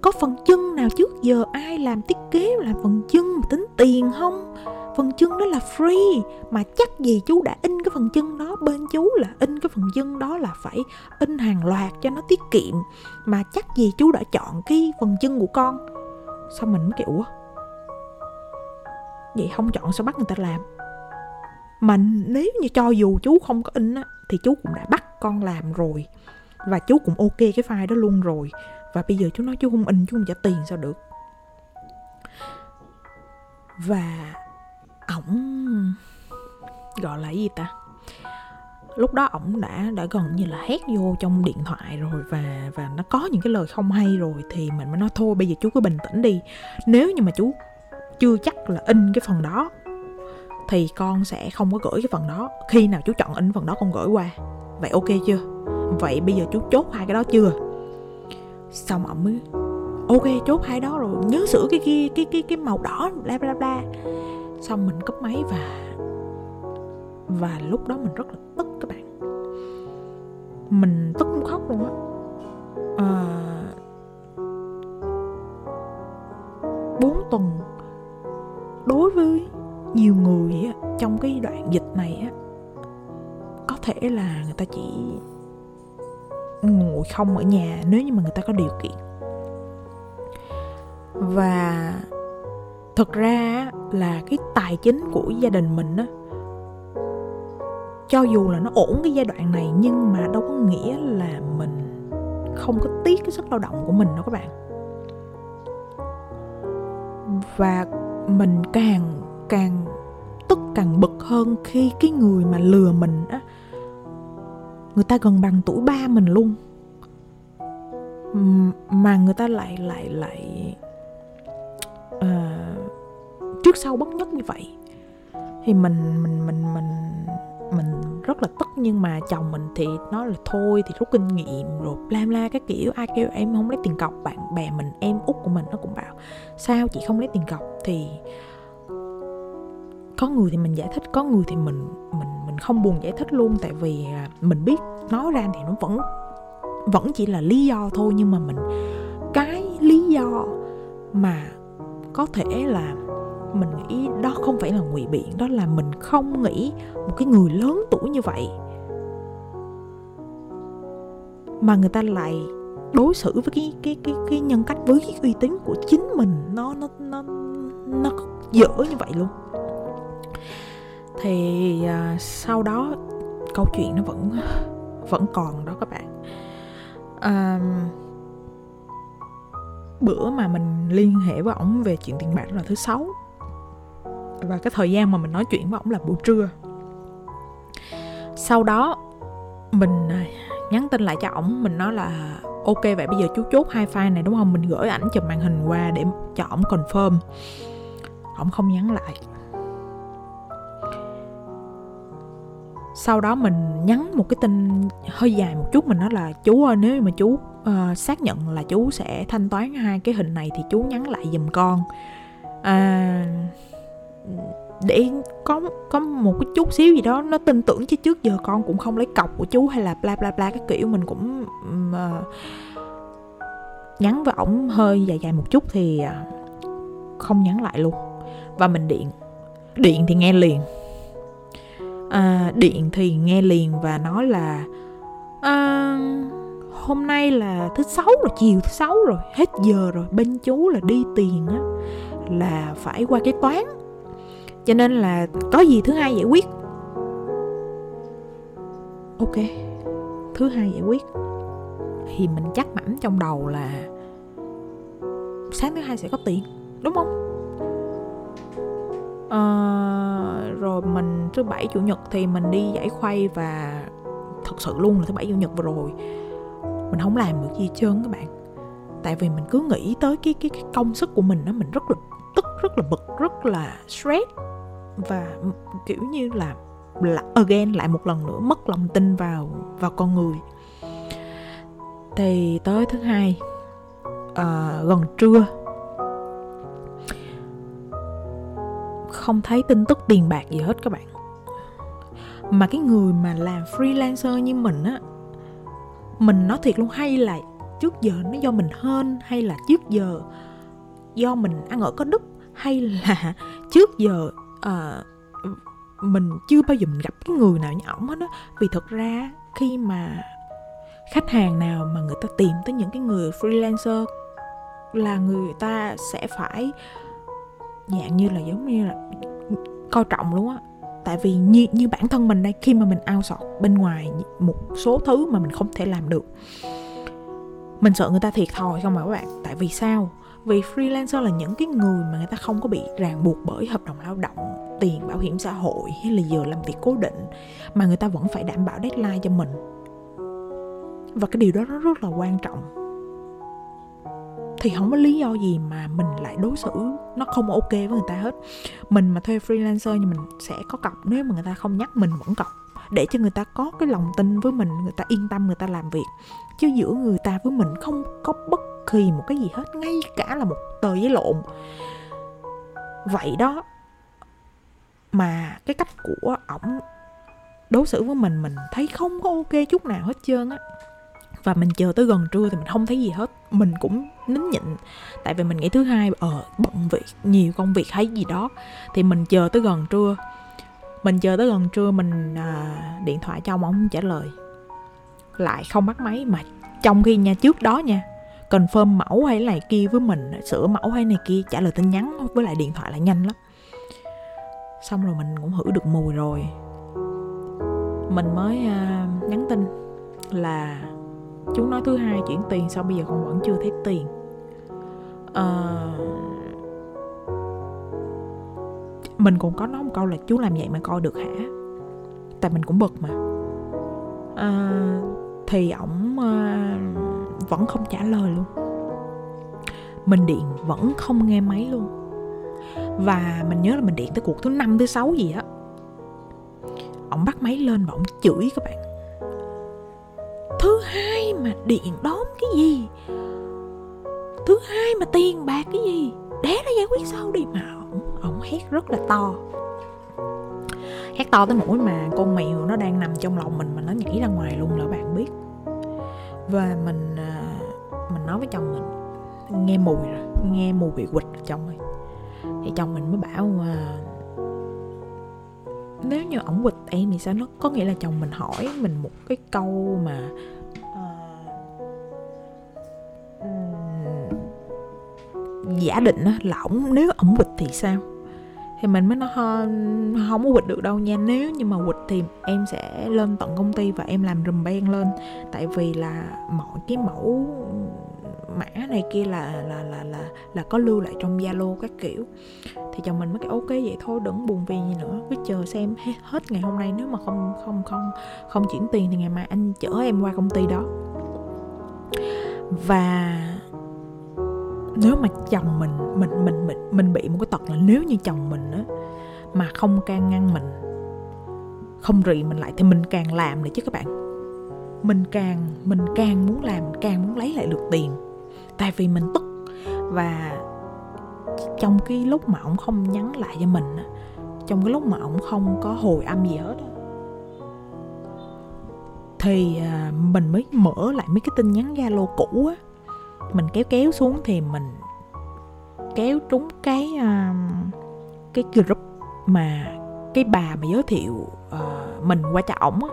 Có phần chân nào trước giờ ai làm thiết kế làm phần chân mà tính tiền không? Phần chân đó là free. Mà chắc gì chú đã in cái phần chân đó, bên chú là in cái phần chân đó là phải in hàng loạt cho nó tiết kiệm. Mà chắc gì chú đã chọn cái phần chân của con? Sao mình mới kiểu vậy không chọn sao bắt người ta làm? Mà nếu như cho dù chú không có in á, thì chú cũng đã bắt con làm rồi. Và chú cũng ok cái file đó luôn rồi. Và bây giờ chú nói chú không in, chú không trả tiền sao được? Và ổng gọi là gì ta? Lúc đó ổng đã đã gần như là hét vô trong điện thoại rồi và và nó có những cái lời không hay rồi thì mình mới nói, thôi bây giờ chú cứ bình tĩnh đi. Nếu như mà chú chưa chắc là in cái phần đó thì con sẽ không có gửi cái phần đó. Khi nào chú chọn in phần đó con gửi qua. Vậy ok chưa? Vậy bây giờ chú chốt hai cái đó chưa? Xong ổng mới ok chốt hai đó rồi. Nhớ sửa cái kia cái cái cái màu đỏ bla bla bla. Xong mình cúp máy và và lúc đó mình rất là tức các bạn. Mình tức muốn khóc luôn á. À, bốn tuần đối với nhiều người trong cái đoạn dịch này á, có thể là người ta chỉ ngồi không ở nhà nếu như mà người ta có điều kiện. Và thực ra là cái tài chính của gia đình mình á, cho dù là nó ổn cái giai đoạn này, nhưng mà đâu có nghĩa là mình không có tiếc cái sức lao động của mình đâu các bạn. Và mình càng càng tức càng bực hơn khi cái người mà lừa mình á người ta gần bằng tuổi ba mình luôn. Mà người ta lại lại lại uh, trước sau bất nhất như vậy. Thì mình mình mình mình mình rất là tức nhưng mà chồng mình thì nói là thôi thì rút kinh nghiệm rồi bla bla cái kiểu ai kêu em không lấy tiền cọc bạn bè mình em út của mình nó cũng bảo sao chị không lấy tiền cọc? Thì có người thì mình giải thích, có người thì mình mình mình không buồn giải thích luôn. Tại vì à, mình biết nói ra thì nó vẫn vẫn chỉ là lý do thôi. Nhưng mà mình, cái lý do mà có thể là mình nghĩ đó không phải là ngụy biện, đó là mình không nghĩ một cái người lớn tuổi như vậy mà người ta lại đối xử với cái cái cái cái nhân cách với cái uy tín của chính mình. Nó nó nó nó dở như vậy luôn thì à, sau đó câu chuyện nó vẫn vẫn còn đó các bạn. À, bữa mà mình liên hệ với ổng về chuyện tiền bạc là thứ sáu. Và cái thời gian mà mình nói chuyện với ổng là buổi trưa. Sau đó mình à, nhắn tin lại cho ổng mình nói là ok vậy bây giờ chú chốt hai file này đúng không? Mình gửi ảnh chụp màn hình qua để cho ổng confirm. Ổng không nhắn lại. Sau đó mình nhắn một cái tin hơi dài một chút mình nói là chú ơi nếu mà chú uh, xác nhận là chú sẽ thanh toán hai cái hình này thì chú nhắn lại giùm con. À, để có có một cái chút xíu gì đó nó tin tưởng chứ trước giờ con cũng không lấy cọc của chú hay là bla bla bla cái kiểu mình cũng uh, nhắn với ổng hơi dài dài một chút thì uh, không nhắn lại luôn. Và mình điện điện thì nghe liền à, điện thì nghe liền và nói là à, hôm nay là thứ sáu rồi chiều thứ sáu rồi hết giờ rồi bên chú là đi tiền á là phải qua cái toán. Cho nên là có gì thứ hai giải quyết. Ok thứ hai giải quyết. Thì mình chắc mẩm trong đầu là sáng thứ hai sẽ có tiền đúng không? Uh, rồi mình thứ bảy chủ nhật thì mình đi giải khuây và thật sự luôn là thứ bảy chủ nhật vừa rồi. Mình không làm được gì hết trơn các bạn. Tại vì mình cứ nghĩ tới cái cái, cái công sức của mình đó mình rất là tức rất là bực rất là stress và ừ, kiểu như là là again lại một lần nữa mất lòng tin vào vào con người. Thì tới thứ hai uh, gần trưa không thấy tin tức tiền bạc gì hết các bạn. Mà cái người mà làm freelancer như mình á mình nói thiệt luôn hay là trước giờ nó do mình hơn hay là trước giờ do mình ăn ở có đức hay là trước giờ uh, mình chưa bao giờ mình gặp cái người nào như ổng hết á. Vì thật ra khi mà khách hàng nào mà người ta tìm tới những cái người freelancer là người ta sẽ phải dạng như là giống như là coi trọng luôn á. Tại vì như như bản thân mình đây, khi mà mình ao sọt bên ngoài một số thứ mà mình không thể làm được, mình sợ người ta thiệt thòi không mà các bạn? Tại vì sao? Vì freelancer là những cái người mà người ta không có bị ràng buộc bởi hợp đồng lao động, tiền bảo hiểm xã hội hay là giờ làm việc cố định, mà người ta vẫn phải đảm bảo deadline cho mình. Và cái điều đó nó rất là quan trọng thì không có lý do gì mà mình lại đối xử nó không ok với người ta hết. Mình mà thuê freelancer thì mình sẽ có cọc, nếu mà người ta không nhắc mình vẫn cọc. Để cho người ta có cái lòng tin với mình, người ta yên tâm, người ta làm việc. Chứ giữa người ta với mình không có bất kỳ một cái gì hết, ngay cả là một tờ giấy lộn. Vậy đó, mà cái cách của ổng đối xử với mình mình thấy không có ok chút nào hết trơn á và mình chờ tới gần trưa thì mình không thấy gì hết. Mình cũng nín nhịn. Tại vì mình nghĩ thứ hai ờ bận việc nhiều công việc hay gì đó. Thì mình chờ tới gần trưa. Mình chờ tới gần trưa mình à, điện thoại cho ông ông trả lời. Lại không bắt máy. Mà trong khi nha trước đó nha confirm mẫu hay này kia với mình sửa mẫu hay này kia trả lời tin nhắn với lại điện thoại lại nhanh lắm. Xong rồi mình cũng hử được mùi rồi. Mình mới uh, nhắn tin là chú nói thứ hai chuyển tiền sao bây giờ con vẫn chưa thấy tiền. À, mình cũng có nói một câu là chú làm vậy mà coi được hả? Tại mình cũng bực mà. À, thì ổng à, vẫn không trả lời luôn. Mình điện vẫn không nghe máy luôn. Và mình nhớ là mình điện tới cuộc thứ năm thứ sáu gì á. Ổng bắt máy lên và ổng chửi các bạn thứ hai mà điện đóm cái gì? Thứ hai mà tiền bạc cái gì? Để nó giải quyết sau đi. Mà ổng ổng hét rất là to. Hét to tới mũi mà con mèo nó đang nằm trong lòng mình mà nó nhảy ra ngoài luôn là bạn biết. Và mình à, mình nói với chồng mình. Nghe mùi rồi, nghe mùi bị quịch chồng ơi thì chồng mình mới bảo à, nếu như ổng quỵt em thì sao? Nó có nghĩa là chồng mình hỏi mình một cái câu mà uh, giả định đó là ổng nếu ổng quỵt thì sao? Thì mình mới nói không, không có quỵt được đâu nha. Nếu như mà quỵt thì em sẽ lên tận công ty và em làm rùm beng lên. Tại vì là mọi cái mẫu mã này kia là là là là là có lưu lại trong zalo các kiểu. Thì chồng mình mới cái ok, vậy thôi, đừng buồn vì gì nữa. Cứ chờ xem hết ngày hôm nay. Nếu mà không không không không chuyển tiền thì ngày mai anh chở em qua công ty đó. Và nếu mà chồng mình mình mình mình mình bị một cái tật là nếu như chồng mình á mà không can ngăn mình, không rì mình lại thì mình càng làm nữa chứ các bạn. Mình càng mình càng muốn làm, mình càng muốn lấy lại được tiền tại vì mình tức. Và trong cái lúc mà ổng không nhắn lại cho mình trong cái lúc mà ổng không có hồi âm gì hết thì à, mình mới mở lại mấy cái tin nhắn zalo cũ á. Mình kéo kéo xuống thì mình kéo trúng cái uh, cái group mà cái bà mà giới thiệu uh, mình qua cho ổng á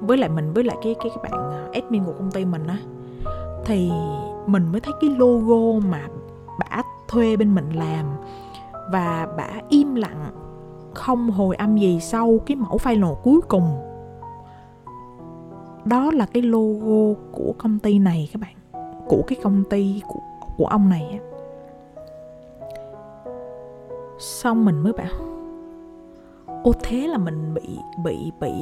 với lại mình với lại cái cái cái bạn admin của công ty mình á. Thì mình mới thấy cái logo mà bả thuê bên mình làm và bả im lặng không hồi âm gì sau cái mẫu final cuối cùng. Đó là cái logo của công ty này các bạn của cái công ty của, của ông này á. Xong mình mới bảo ô thế là mình bị bị bị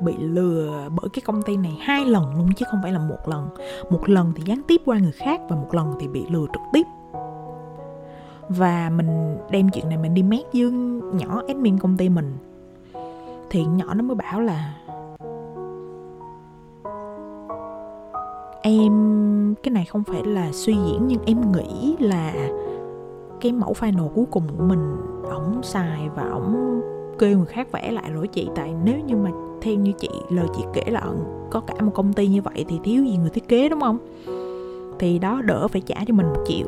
bị lừa bởi cái công ty này hai lần luôn chứ không phải là một lần. Một lần thì gián tiếp qua người khác và một lần thì bị lừa trực tiếp. Và mình đem chuyện này mình đi mét với nhỏ admin công ty mình. Thì nhỏ nó mới bảo là, em, cái này không phải là suy diễn nhưng em nghĩ là cái mẫu final cuối cùng của mình, ổng xài và ổng kêu người khác vẽ lại rồi chị. Tại nếu như mà theo như chị, lời chị kể là ừ, có cả một công ty như vậy thì thiếu gì người thiết kế, đúng không? Thì đó đỡ phải trả cho mình một triệu.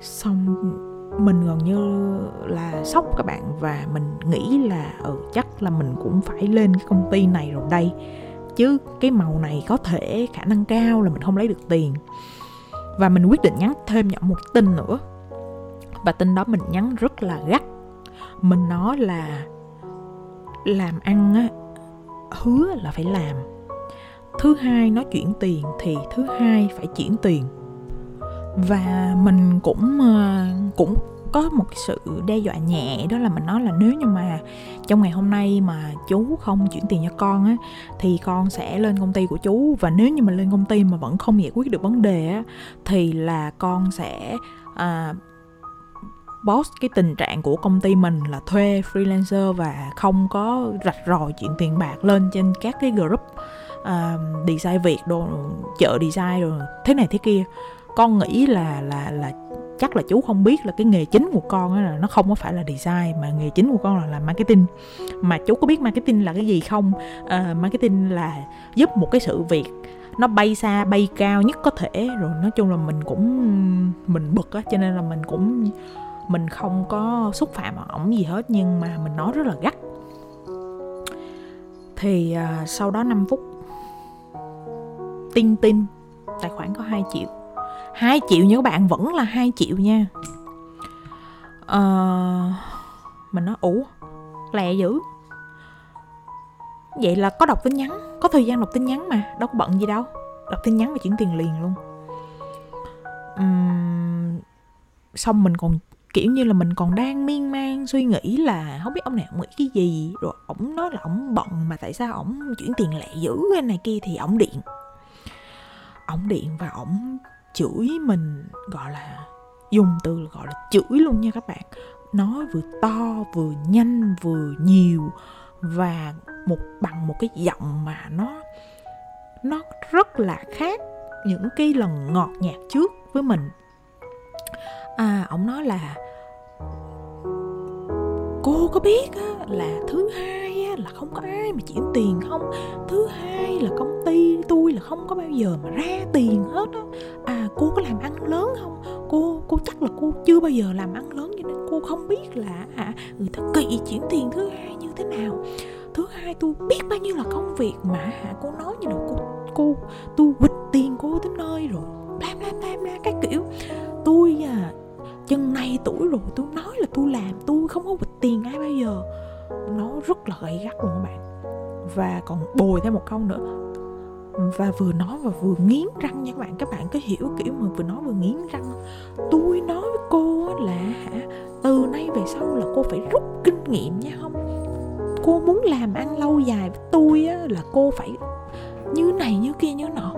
Xong mình gần như là sốc các bạn. Và mình nghĩ là ừ chắc là mình cũng phải lên cái công ty này rồi đây. Chứ cái màu này có thể khả năng cao là mình không lấy được tiền. Và mình quyết định nhắn thêm nhỏ một tin nữa. Và tin đó mình nhắn rất là gắt mình nó là làm ăn á hứa là phải làm. Thứ hai nó chuyển tiền thì thứ hai phải chuyển tiền. Và mình cũng ờ, cũng có một sự đe dọa nhẹ đó là mình nói là nếu như mà trong ngày hôm nay mà chú không chuyển tiền cho con á thì con sẽ lên công ty của chú. Và nếu như mà lên công ty mà vẫn không giải quyết được vấn đề á thì là con sẽ à, boss cái tình trạng của công ty mình là thuê freelancer và không có rạch ròi chuyện tiền bạc lên trên các cái group uh, design việc đồ chợ design rồi thế này thế kia. Con nghĩ là là là chắc là chú không biết là cái nghề chính của con á là nó không có phải là design mà nghề chính của con là làm marketing. Mà chú có biết marketing là cái gì không? Uh, marketing là giúp một cái sự việc nó bay xa bay cao nhất có thể. Rồi nói chung là mình cũng mình bực á cho nên là mình cũng mình không có xúc phạm ổng gì hết nhưng mà mình nói rất là gắt. Thì uh, sau đó 5 phút tin tin tài khoản có 2 triệu. 2 triệu nha các bạn vẫn là 2 triệu nha. Uh, mình nói ủ lẹ dữ. Vậy là có đọc tin nhắn có thời gian đọc tin nhắn mà đâu có bận gì đâu. Đọc tin nhắn và chuyển tiền liền luôn. Uhm, xong mình còn kiểu như là mình còn đang miên man suy nghĩ là không biết ông này ông nghĩ cái gì. Rồi ổng nói là ổng bận mà tại sao ổng chuyển tiền lẹ dữ cái này kia thì ổng điện. Ổng điện và ổng chửi mình, gọi là dùng từ gọi là chửi luôn nha các bạn. Nói vừa to, vừa nhanh, vừa nhiều và một bằng một cái giọng mà nó nó rất là khác những cái lần ngọt nhạt trước với mình à ông nói là cô có biết á, là thứ hai á, là không có ai mà chuyển tiền không. Thứ hai là công ty tôi là không có bao giờ mà ra tiền hết á. À cô có làm ăn lớn không? Cô cô chắc là cô chưa bao giờ làm ăn lớn cho nên cô không biết là à, người ta kỵ chuyển tiền thứ hai như thế nào. Thứ hai tôi biết bao nhiêu là công việc mà hả cô nói như là cô cô tôi quỵt tiền cô tới nơi rồi. Bla bla bla bla cái kiểu. Tôi à chân nay tuổi rồi tôi nói là tôi làm tôi không có bịch tiền ai bao giờ. Nó rất là gay gắt luôn các bạn. Và còn bồi thêm một câu nữa. Và vừa nói và vừa nghiến răng nha các bạn. Các bạn có hiểu kiểu mà vừa nói vừa nghiến răng tôi nói với cô là hả từ nay về sau là cô phải rút kinh nghiệm nha không? Cô muốn làm ăn lâu dài với tôi á, là cô phải như này như kia như nọ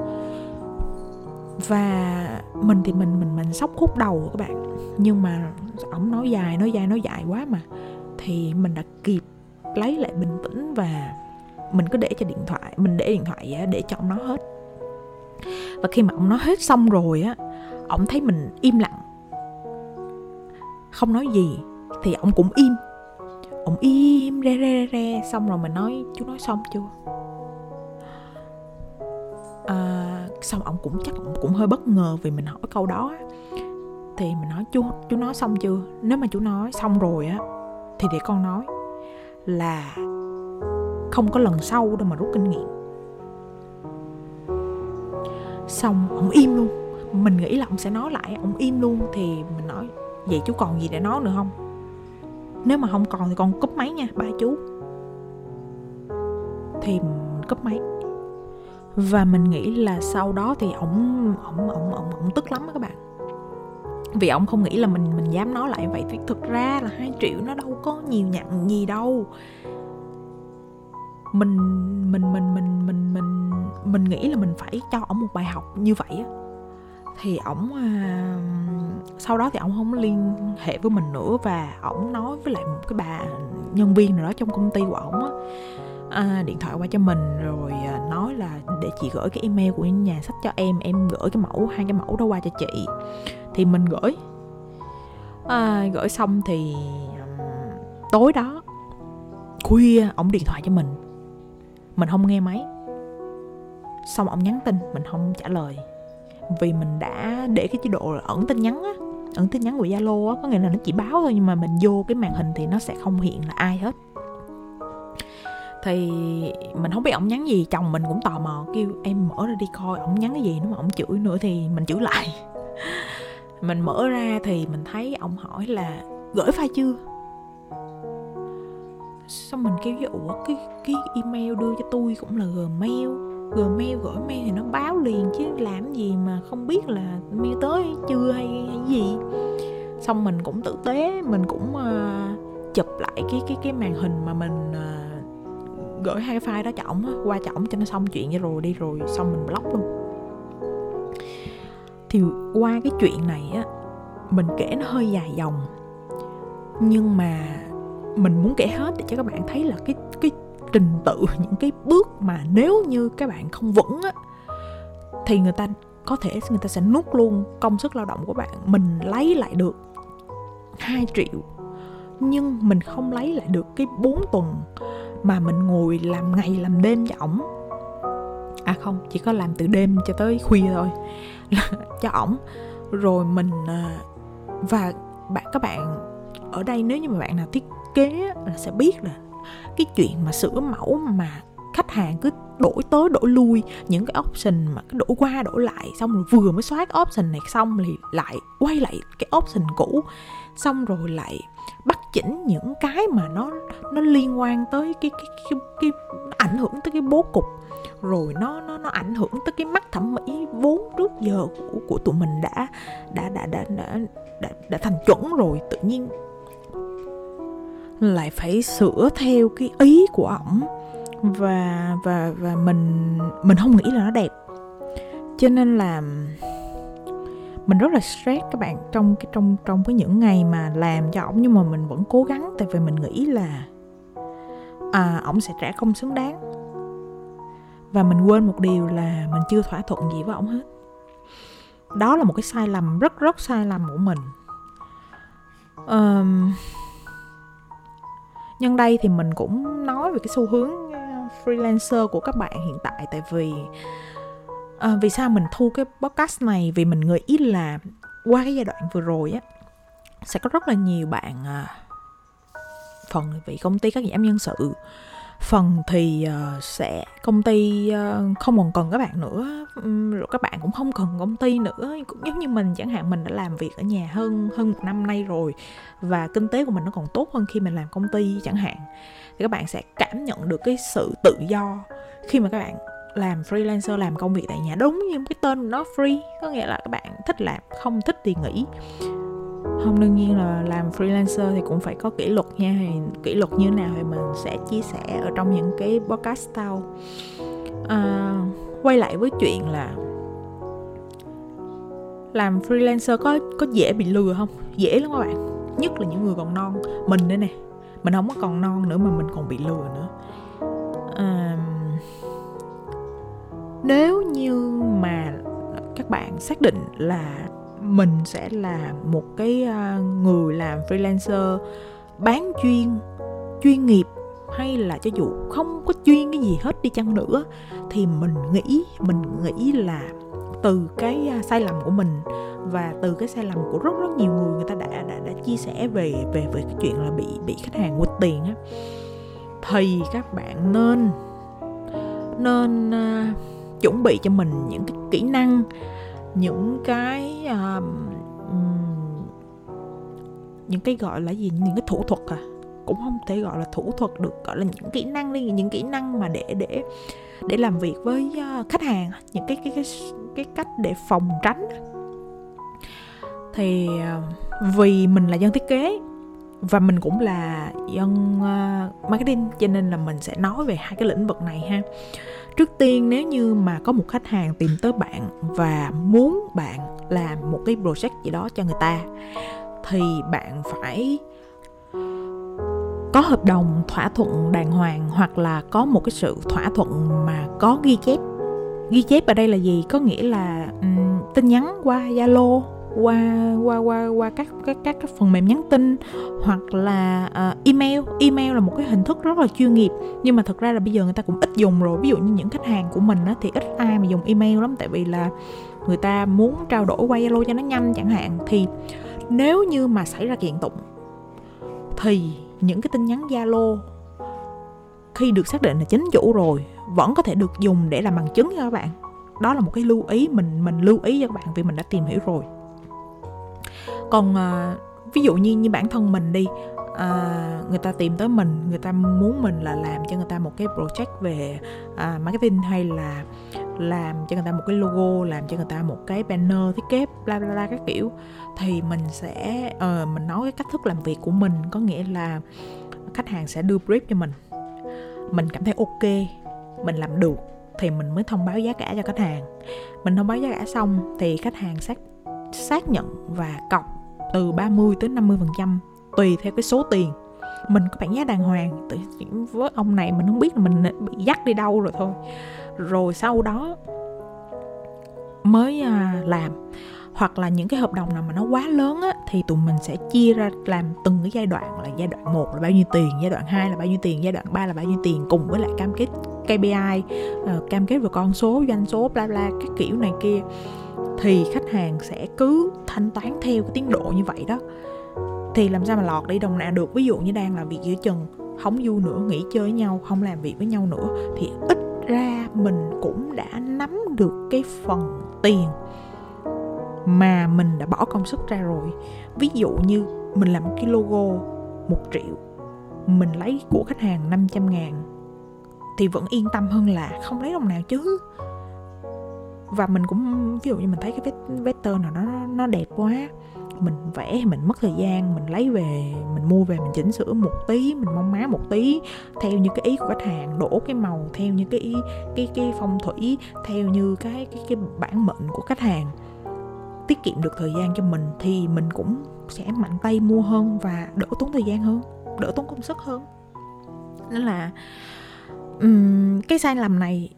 và mình thì mình mình mình sốc khúc đầu các bạn. Nhưng mà ổng nói dài nói dài nói dài quá mà. Thì mình đã kịp lấy lại bình tĩnh và mình cứ để cho điện thoại, mình để điện thoại để cho ông nói hết. Và khi mà ông nói hết xong rồi á, ông thấy mình im lặng. Không nói gì, thì ông cũng im. Ông im re re re, xong rồi mình nói, chú nói xong chưa? À, xong ông cũng chắc ông cũng hơi bất ngờ vì mình hỏi câu đó thì mình nói chú chú nói xong chưa? Nếu mà chú nói xong rồi á thì để con nói là không có lần sau đâu mà rút kinh nghiệm. Xong ông im luôn. Mình nghĩ là ông sẽ nói lại ông im luôn thì mình nói vậy chú còn gì để nói nữa không? Nếu mà không còn thì con cúp máy nha ba chú. Thì mình cúp máy và mình nghĩ là sau đó thì ổng ổng ổng ổng ổng tức lắm các bạn. Vì ổng không nghĩ là mình mình dám nói lại vậy. Thì thực ra là hai triệu nó đâu có nhiều nhận gì đâu. Mình mình mình mình mình mình mình nghĩ là mình phải cho ổng một bài học như vậy á. Thì ổng à, sau đó thì ổng không liên hệ với mình nữa và ổng nói với lại một cái bà nhân viên nào đó trong công ty của ổng á à, điện thoại qua cho mình rồi à, nói là để chị gửi cái email của nhà sách cho em em gửi cái mẫu hai cái mẫu đó qua cho chị. Thì mình gửi. À, gửi xong thì tối đó khuya ổng điện thoại cho mình. Mình không nghe máy. Xong ổng nhắn tin mình không trả lời. Vì mình đã để cái chế độ ẩn tin nhắn á ẩn tin nhắn của zalo á có nghĩa là nó chỉ báo thôi nhưng mà mình vô cái màn hình thì nó sẽ không hiện là ai hết thì mình không biết ổng nhắn gì chồng mình cũng tò mò kêu em mở ra đi coi ổng nhắn cái gì nếu mà ổng chửi nữa thì mình chửi lại. Mình mở ra thì mình thấy ổng hỏi là gửi file chưa? Xong mình kêu với ủa cái cái email đưa cho tôi cũng là gmail gmail gửi mail thì nó báo liền chứ làm gì mà không biết là mail tới hay chưa hay, hay gì. Xong mình cũng tử tế mình cũng uh, chụp lại cái cái cái màn hình mà mình uh, gửi hai cái file đó cho ổng qua cho ổng cho nó xong chuyện vậy rồi đi rồi xong mình block luôn. Thì qua cái chuyện này á, mình kể nó hơi dài dòng. Nhưng mà mình muốn kể hết để cho các bạn thấy là cái cái trình tự, những cái bước mà nếu như các bạn không vững á, thì người ta có thể người ta sẽ nuốt luôn công sức lao động của bạn. Mình lấy lại được 2 triệu, nhưng mình không lấy lại được cái 4 tuần mà mình ngồi làm ngày làm đêm cho ổng. À không, chỉ có làm từ đêm cho tới khuya thôi. Cho ổng. Rồi mình à, và bạn, các bạn ở đây, nếu như mà bạn nào thiết kế là sẽ biết là cái chuyện mà sửa mẫu mà khách hàng cứ đổi tới đổi lui những cái option mà cứ đổi qua đổi lại xong rồi vừa mới soát option này xong thì lại quay lại cái option cũ. Xong rồi lại bắt chỉnh những cái mà nó nó liên quan tới cái cái cái, cái, cái ảnh hưởng tới cái bố cục. Rồi nó nó nó ảnh hưởng tới cái mắt thẩm mỹ vốn trước giờ của của tụi mình đã đã đã đã đã đã, đã thành chuẩn rồi tự nhiên lại phải sửa theo cái ý của ổng và và và mình mình không nghĩ là nó đẹp. Cho nên là mình rất là stress các bạn trong cái trong trong cái những ngày mà làm cho ổng nhưng mà mình vẫn cố gắng tại vì mình nghĩ là à ổng sẽ trả công xứng đáng. Và mình quên một điều là mình chưa thỏa thuận gì với ổng hết. Đó là một cái sai lầm rất rất sai lầm của mình. Um, nhân đây thì mình cũng nói về cái xu hướng freelancer của các bạn hiện tại tại vì à, vì sao mình thu cái podcast này? Vì mình nghĩ là qua cái giai đoạn vừa rồi á sẽ có rất là nhiều bạn à, phần vì công ty cắt giảm nhân sự phần thì ờ, sẽ, công ty ờ, không còn cần các bạn nữa. Rồi các bạn cũng không cần công ty nữa. Cũng giống như mình, chẳng hạn mình đã làm việc ở nhà hơn hơn một năm nay rồi và kinh tế của mình nó còn tốt hơn khi mình làm công ty chẳng hạn, thì các bạn sẽ cảm nhận được cái sự tự do khi mà các bạn làm freelancer, làm công việc tại nhà. Đúng như cái tên nó, free, có nghĩa là các bạn thích làm, không thích thì nghỉ không đương nhiên là làm freelancer thì cũng phải có kỷ luật nha. Thì kỷ luật như thế nào thì mình sẽ chia sẻ ở trong những cái podcast sau. À, quay lại với chuyện là làm freelancer có có dễ bị lừa không? Dễ lắm các bạn. Nhất là những người còn non. Mình đây nè. Mình không có còn non nữa mà mình còn bị lừa nữa. À, nếu như mà các bạn xác định là mình sẽ là một cái ờ, người làm freelancer bán chuyên chuyên nghiệp hay là cho dù không có chuyên cái gì hết đi chăng nữa thì mình nghĩ mình nghĩ là từ cái ờ, sai lầm của mình và từ cái sai lầm của rất rất nhiều người người ta đã đã đã chia sẻ về về về cái chuyện là bị bị khách hàng quỵt tiền á. Thì các bạn nên nên uh, chuẩn bị cho mình những cái kỹ năng những cái uh, những cái gọi là gì? Những cái thủ thuật à? Cũng không thể gọi là thủ thuật được gọi là những kỹ năng đi những kỹ năng mà để để để làm việc với à, khách hàng những cái cái cái cái cách để phòng tránh. Thì à, vì mình là dân thiết kế và mình cũng là dân marketing cho nên là mình sẽ nói về hai cái lĩnh vực này ha trước tiên nếu như mà có một khách hàng tìm tới bạn và muốn bạn làm một cái project gì đó cho người ta thì bạn phải có hợp đồng thỏa thuận đàng hoàng hoặc là có một cái sự thỏa thuận mà có ghi chép. Ghi chép ở đây là gì? Có nghĩa là um, tin nhắn qua zalo qua qua qua qua các các các, các phần mềm nhắn tin hoặc là uh, email. Email là một cái hình thức rất là chuyên nghiệp nhưng mà thật ra là bây giờ người ta cũng ít dùng rồi. Ví dụ như những khách hàng của mình á, thì ít ai mà dùng email lắm tại vì là người ta muốn trao đổi qua zalo cho nó nhanh chẳng hạn. Thì nếu như mà xảy ra kiện tụng thì những cái tin nhắn zalo khi được xác định là chính chủ rồi vẫn có thể được dùng để làm bằng chứng cho các bạn. Đó là một cái lưu ý mình mình lưu ý cho các bạn vì mình đã tìm hiểu rồi còn à, ví dụ như như bản thân mình đi à, người ta tìm tới mình người ta muốn mình là làm cho người ta một cái project về à, marketing hay là làm cho người ta một cái logo làm cho người ta một cái banner thiết kế bla bla bla các kiểu thì mình sẽ uh, mình nói cái cách thức làm việc của mình có nghĩa là khách hàng sẽ đưa brief cho mình. Mình cảm thấy ok mình làm được thì mình mới thông báo giá cả cho khách hàng. Mình thông báo giá cả xong thì khách hàng xác xác nhận và cọc từ 30 tới 50 phần trăm tùy theo cái số tiền. Mình có bản giá đàng hoàng với ông này mình không biết là mình bị dắt đi đâu rồi thôi. Rồi sau đó mới à, làm. Hoặc là những cái hợp đồng nào mà nó quá lớn á, thì tụi mình sẽ chia ra làm từng cái giai đoạn là giai đoạn 1 là bao nhiêu tiền, giai đoạn 2 là bao nhiêu tiền, giai đoạn 3 là bao nhiêu tiền cùng với lại cam kết KPI, uh, ờ, cam kết về con số, doanh số bla bla các kiểu này kia thì khách hàng sẽ cứ thanh toán theo cái tiến độ như vậy đó. Thì làm sao mà lọt đi đồng nào được? Ví dụ như đang làm việc giữa chừng, không vui nữa, nghỉ chơi với nhau, không làm việc với nhau nữa, thì ít ra mình cũng đã nắm được cái phần tiền mà mình đã bỏ công sức ra rồi. Ví dụ như mình làm cái logo một triệu, mình lấy của khách hàng 500 ngàn, thì vẫn yên tâm hơn là không lấy đồng nào chứ và mình cũng ví dụ như mình thấy cái vector nào nó nó đẹp quá mình vẽ mình mất thời gian mình lấy về mình mua về mình chỉnh sửa một tí mình mong má một tí theo như cái ý của khách hàng đổ cái màu theo như cái ý cái cái phong thủy theo như cái cái cái bản mệnh của khách hàng. Tiết kiệm được thời gian cho mình thì mình cũng sẽ mạnh tay mua hơn và đỡ tốn thời gian hơn đỡ tốn công sức hơn. Nên là um, cái sai lầm này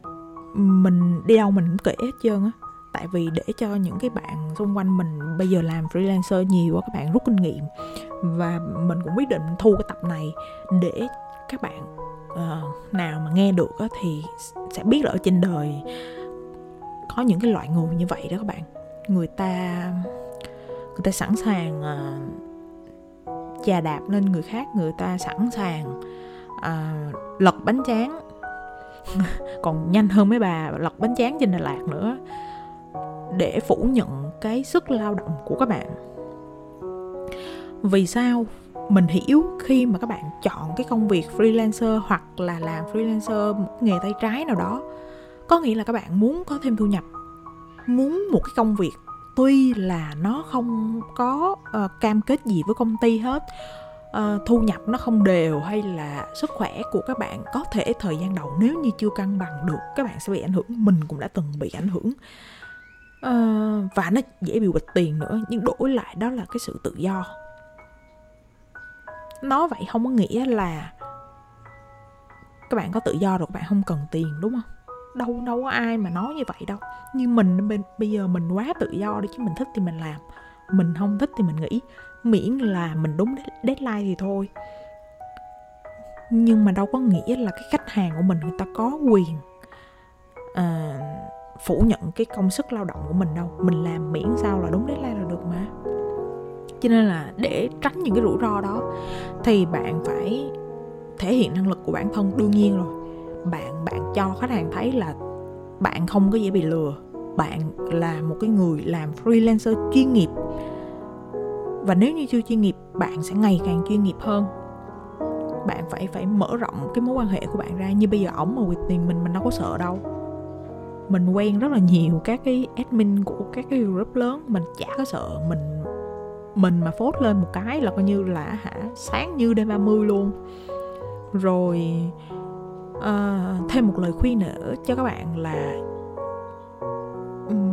mình đi đâu mình cũng kể hết trơn á. Tại vì để cho những cái bạn xung quanh mình bây giờ làm freelancer nhiều quá các bạn rút kinh nghiệm. Và mình cũng quyết định thu cái tập này để các bạn uh, nào mà nghe được á, thì sẽ biết là ở trên đời có những cái loại người như vậy đó các bạn. Người ta người ta sẵn sàng uh, chà đạp lên người khác người ta sẵn sàng uh, lật bánh tráng còn nhanh hơn mấy bà lật bánh tráng trên Đà Lạt nữa để phủ nhận cái sức lao động của các bạn. Vì sao mình hiểu khi mà các bạn chọn cái công việc freelancer hoặc là làm freelancer một nghề tay trái nào đó có nghĩa là các bạn muốn có thêm thu nhập. Muốn một cái công việc tuy là nó không có uh, cam kết gì với công ty hết uh, thu nhập nó không đều hay là sức khỏe của các bạn có thể thời gian đầu nếu như chưa cân bằng được các bạn sẽ bị ảnh hưởng. Mình cũng đã từng bị ảnh hưởng. Uh, và nó dễ bị bịch tiền nữa nhưng đổi lại đó là cái sự tự do. Nói vậy không có nghĩa là các bạn có tự do rồi các bạn không cần tiền đúng không? Đâu đâu có ai mà nói như vậy đâu. Như mình bên bây giờ mình quá tự do đi chứ mình thích thì mình làm mình không thích thì mình nghĩ miễn là mình đúng deadline thì thôi. Nhưng mà đâu có nghĩa là cái khách hàng của mình người ta có quyền à, phủ nhận cái công sức lao động của mình đâu. Mình làm miễn sao là đúng deadline là được mà. Cho nên là để tránh những cái rủi ro đó thì bạn phải thể hiện năng lực của bản thân. Đương nhiên rồi bạn bạn cho khách hàng thấy là bạn không có dễ bị lừa bạn là một cái người làm freelancer chuyên nghiệp. Và nếu như chưa chuyên nghiệp bạn sẽ ngày càng chuyên nghiệp hơn. Bạn phải phải mở rộng cái mối quan hệ của bạn ra. Như bây giờ ổng mà quyệt tiền mình mình đâu có sợ đâu. Mình quen rất là nhiều các cái admin của các cái group lớn. Mình chả có sợ mình mình mà phốt lên một cái là coi như là hả sáng như đêm 30 luôn. Rồi uh, thêm một lời khuyên nữa cho các bạn là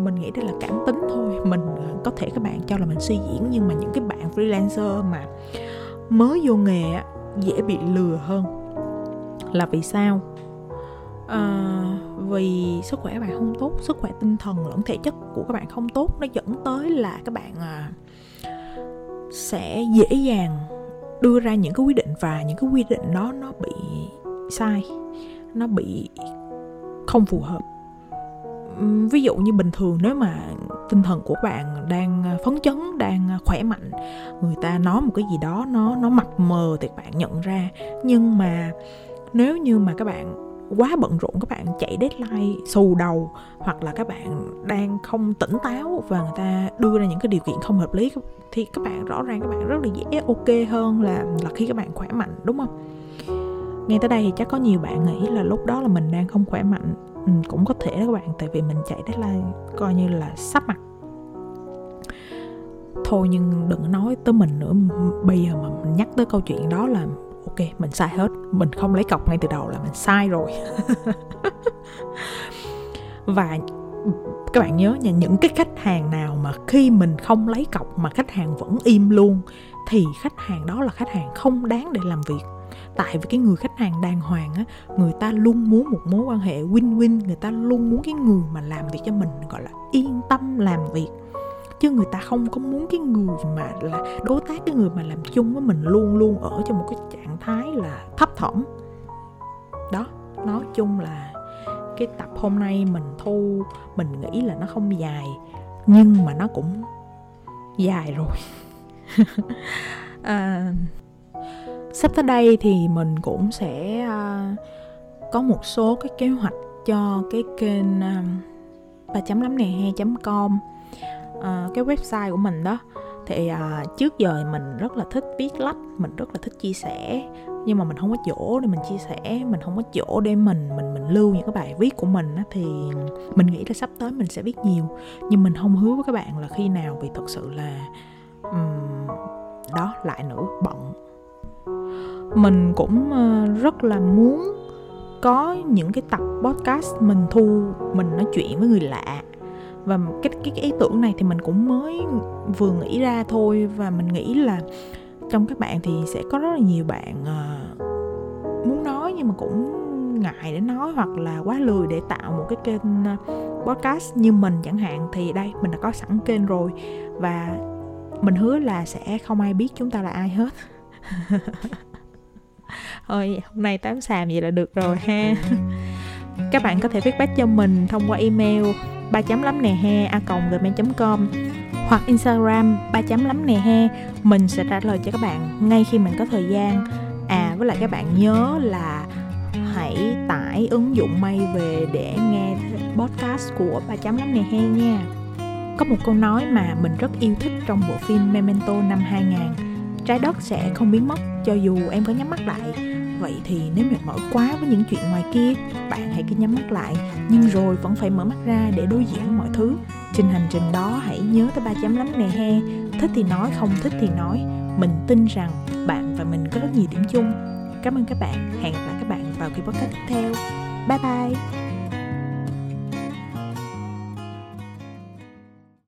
mình nghĩ đây là cảm tính thôi. Mình ờ, có thể các bạn cho là mình suy diễn nhưng mà những cái bạn freelancer mà mới vô nghề dễ bị lừa hơn. Là vì sao? À, vì sức khỏe bạn không tốt sức khỏe tinh thần lẫn thể chất của các bạn không tốt nó dẫn tới là các bạn à, sẽ dễ dàng đưa ra những cái quyết định và những cái quyết định đó nó bị sai nó bị không phù hợp ví dụ như bình thường nếu mà tinh thần của bạn đang à, phấn chấn, đang à, khỏe mạnh, người ta nói một cái gì đó nó nó mập mờ thì bạn nhận ra. Nhưng mà nếu như mà các bạn quá bận rộn, các bạn chạy deadline xù đầu hoặc là các bạn đang không tỉnh táo và người ta đưa ra những cái điều kiện không hợp lý, thì các bạn rõ ràng các bạn rất là dễ ok hơn là là khi các bạn khỏe mạnh, đúng không? Nghe tới đây thì chắc có nhiều bạn nghĩ là lúc đó là mình đang không khỏe mạnh ừ, cũng có thể đó các bạn tại vì mình chạy deadline coi như là sắp mặt. Thôi nhưng đừng nói tới mình nữa bây giờ mà mình nhắc tới câu chuyện đó là ok mình sai hết. Mình không lấy cọc ngay từ đầu là mình sai rồi. Và ừ, các bạn nhớ nha những cái khách hàng nào mà khi mình không lấy cọc mà khách hàng vẫn im luôn thì khách hàng đó là khách hàng không đáng để làm việc tại vì cái người khách hàng đàng hoàng á người ta luôn muốn một mối quan hệ win win người ta luôn muốn cái người mà làm việc cho mình gọi là yên tâm làm việc. Chứ người ta không có muốn cái người mà là đối tác cái người mà làm chung với mình luôn luôn ở trong một cái trạng thái là thấp thỏm. Đó nói chung là cái tập hôm nay mình thu mình nghĩ là nó không dài nhưng mà nó cũng dài rồi. À, sắp tới đây thì mình cũng sẽ uh, có một số cái kế hoạch cho cái kênh à, ba chấm lắm nè he com uh, cái website của mình đó. Thì uh, trước giờ mình rất là thích viết lách mình rất là thích chia sẻ nhưng mà mình không có chỗ để mình chia sẻ mình không có chỗ để mình mình mình lưu những cái bài viết của mình á, thì mình nghĩ là sắp tới mình sẽ viết nhiều. Nhưng mình không hứa với các bạn là khi nào vì thật sự là um, đó lại nữa bận mình cũng ờ, rất là muốn có những cái tập podcast mình thu mình nói chuyện với người lạ. Và cái cái, cái ý tưởng này thì mình cũng mới vừa nghĩ ra thôi. Và mình nghĩ là trong các bạn thì sẽ có rất là nhiều bạn ờ, muốn nói nhưng mà cũng ngại để nói hoặc là quá lười để tạo một cái kênh ờ, podcast như mình chẳng hạn. Thì đây mình đã có sẵn kênh rồi. Và mình hứa là sẽ không ai biết chúng ta là ai hết. thôi hôm nay tám xàm vậy là được rồi ha. Các bạn có thể feedback cho mình thông qua email ba chấm lắm nè he a gmail com hoặc instagram ba chấm lắm nè he. Mình sẽ trả lời cho các bạn ngay khi mình có thời gian. À với lại các bạn nhớ là hãy tải ứng dụng may về để nghe podcast của ba chấm lắm nè he nha. Có một câu nói mà mình rất yêu thích trong bộ phim Memento năm 2000 Trái đất sẽ không biến mất cho dù em có nhắm mắt lại. Vậy thì nếu mệt mỏi quá với những chuyện ngoài kia Bạn hãy cứ nhắm mắt lại Nhưng rồi vẫn phải mở mắt ra để đối diện mọi thứ. Trên hành trình đó hãy nhớ tới ba chấm lắm nè he. Thích thì nói, không thích thì nói. Mình tin rằng bạn và mình có rất nhiều điểm chung. Cảm ơn các bạn. Hẹn gặp lại các bạn vào kỳ podcast tiếp theo. Bye bye.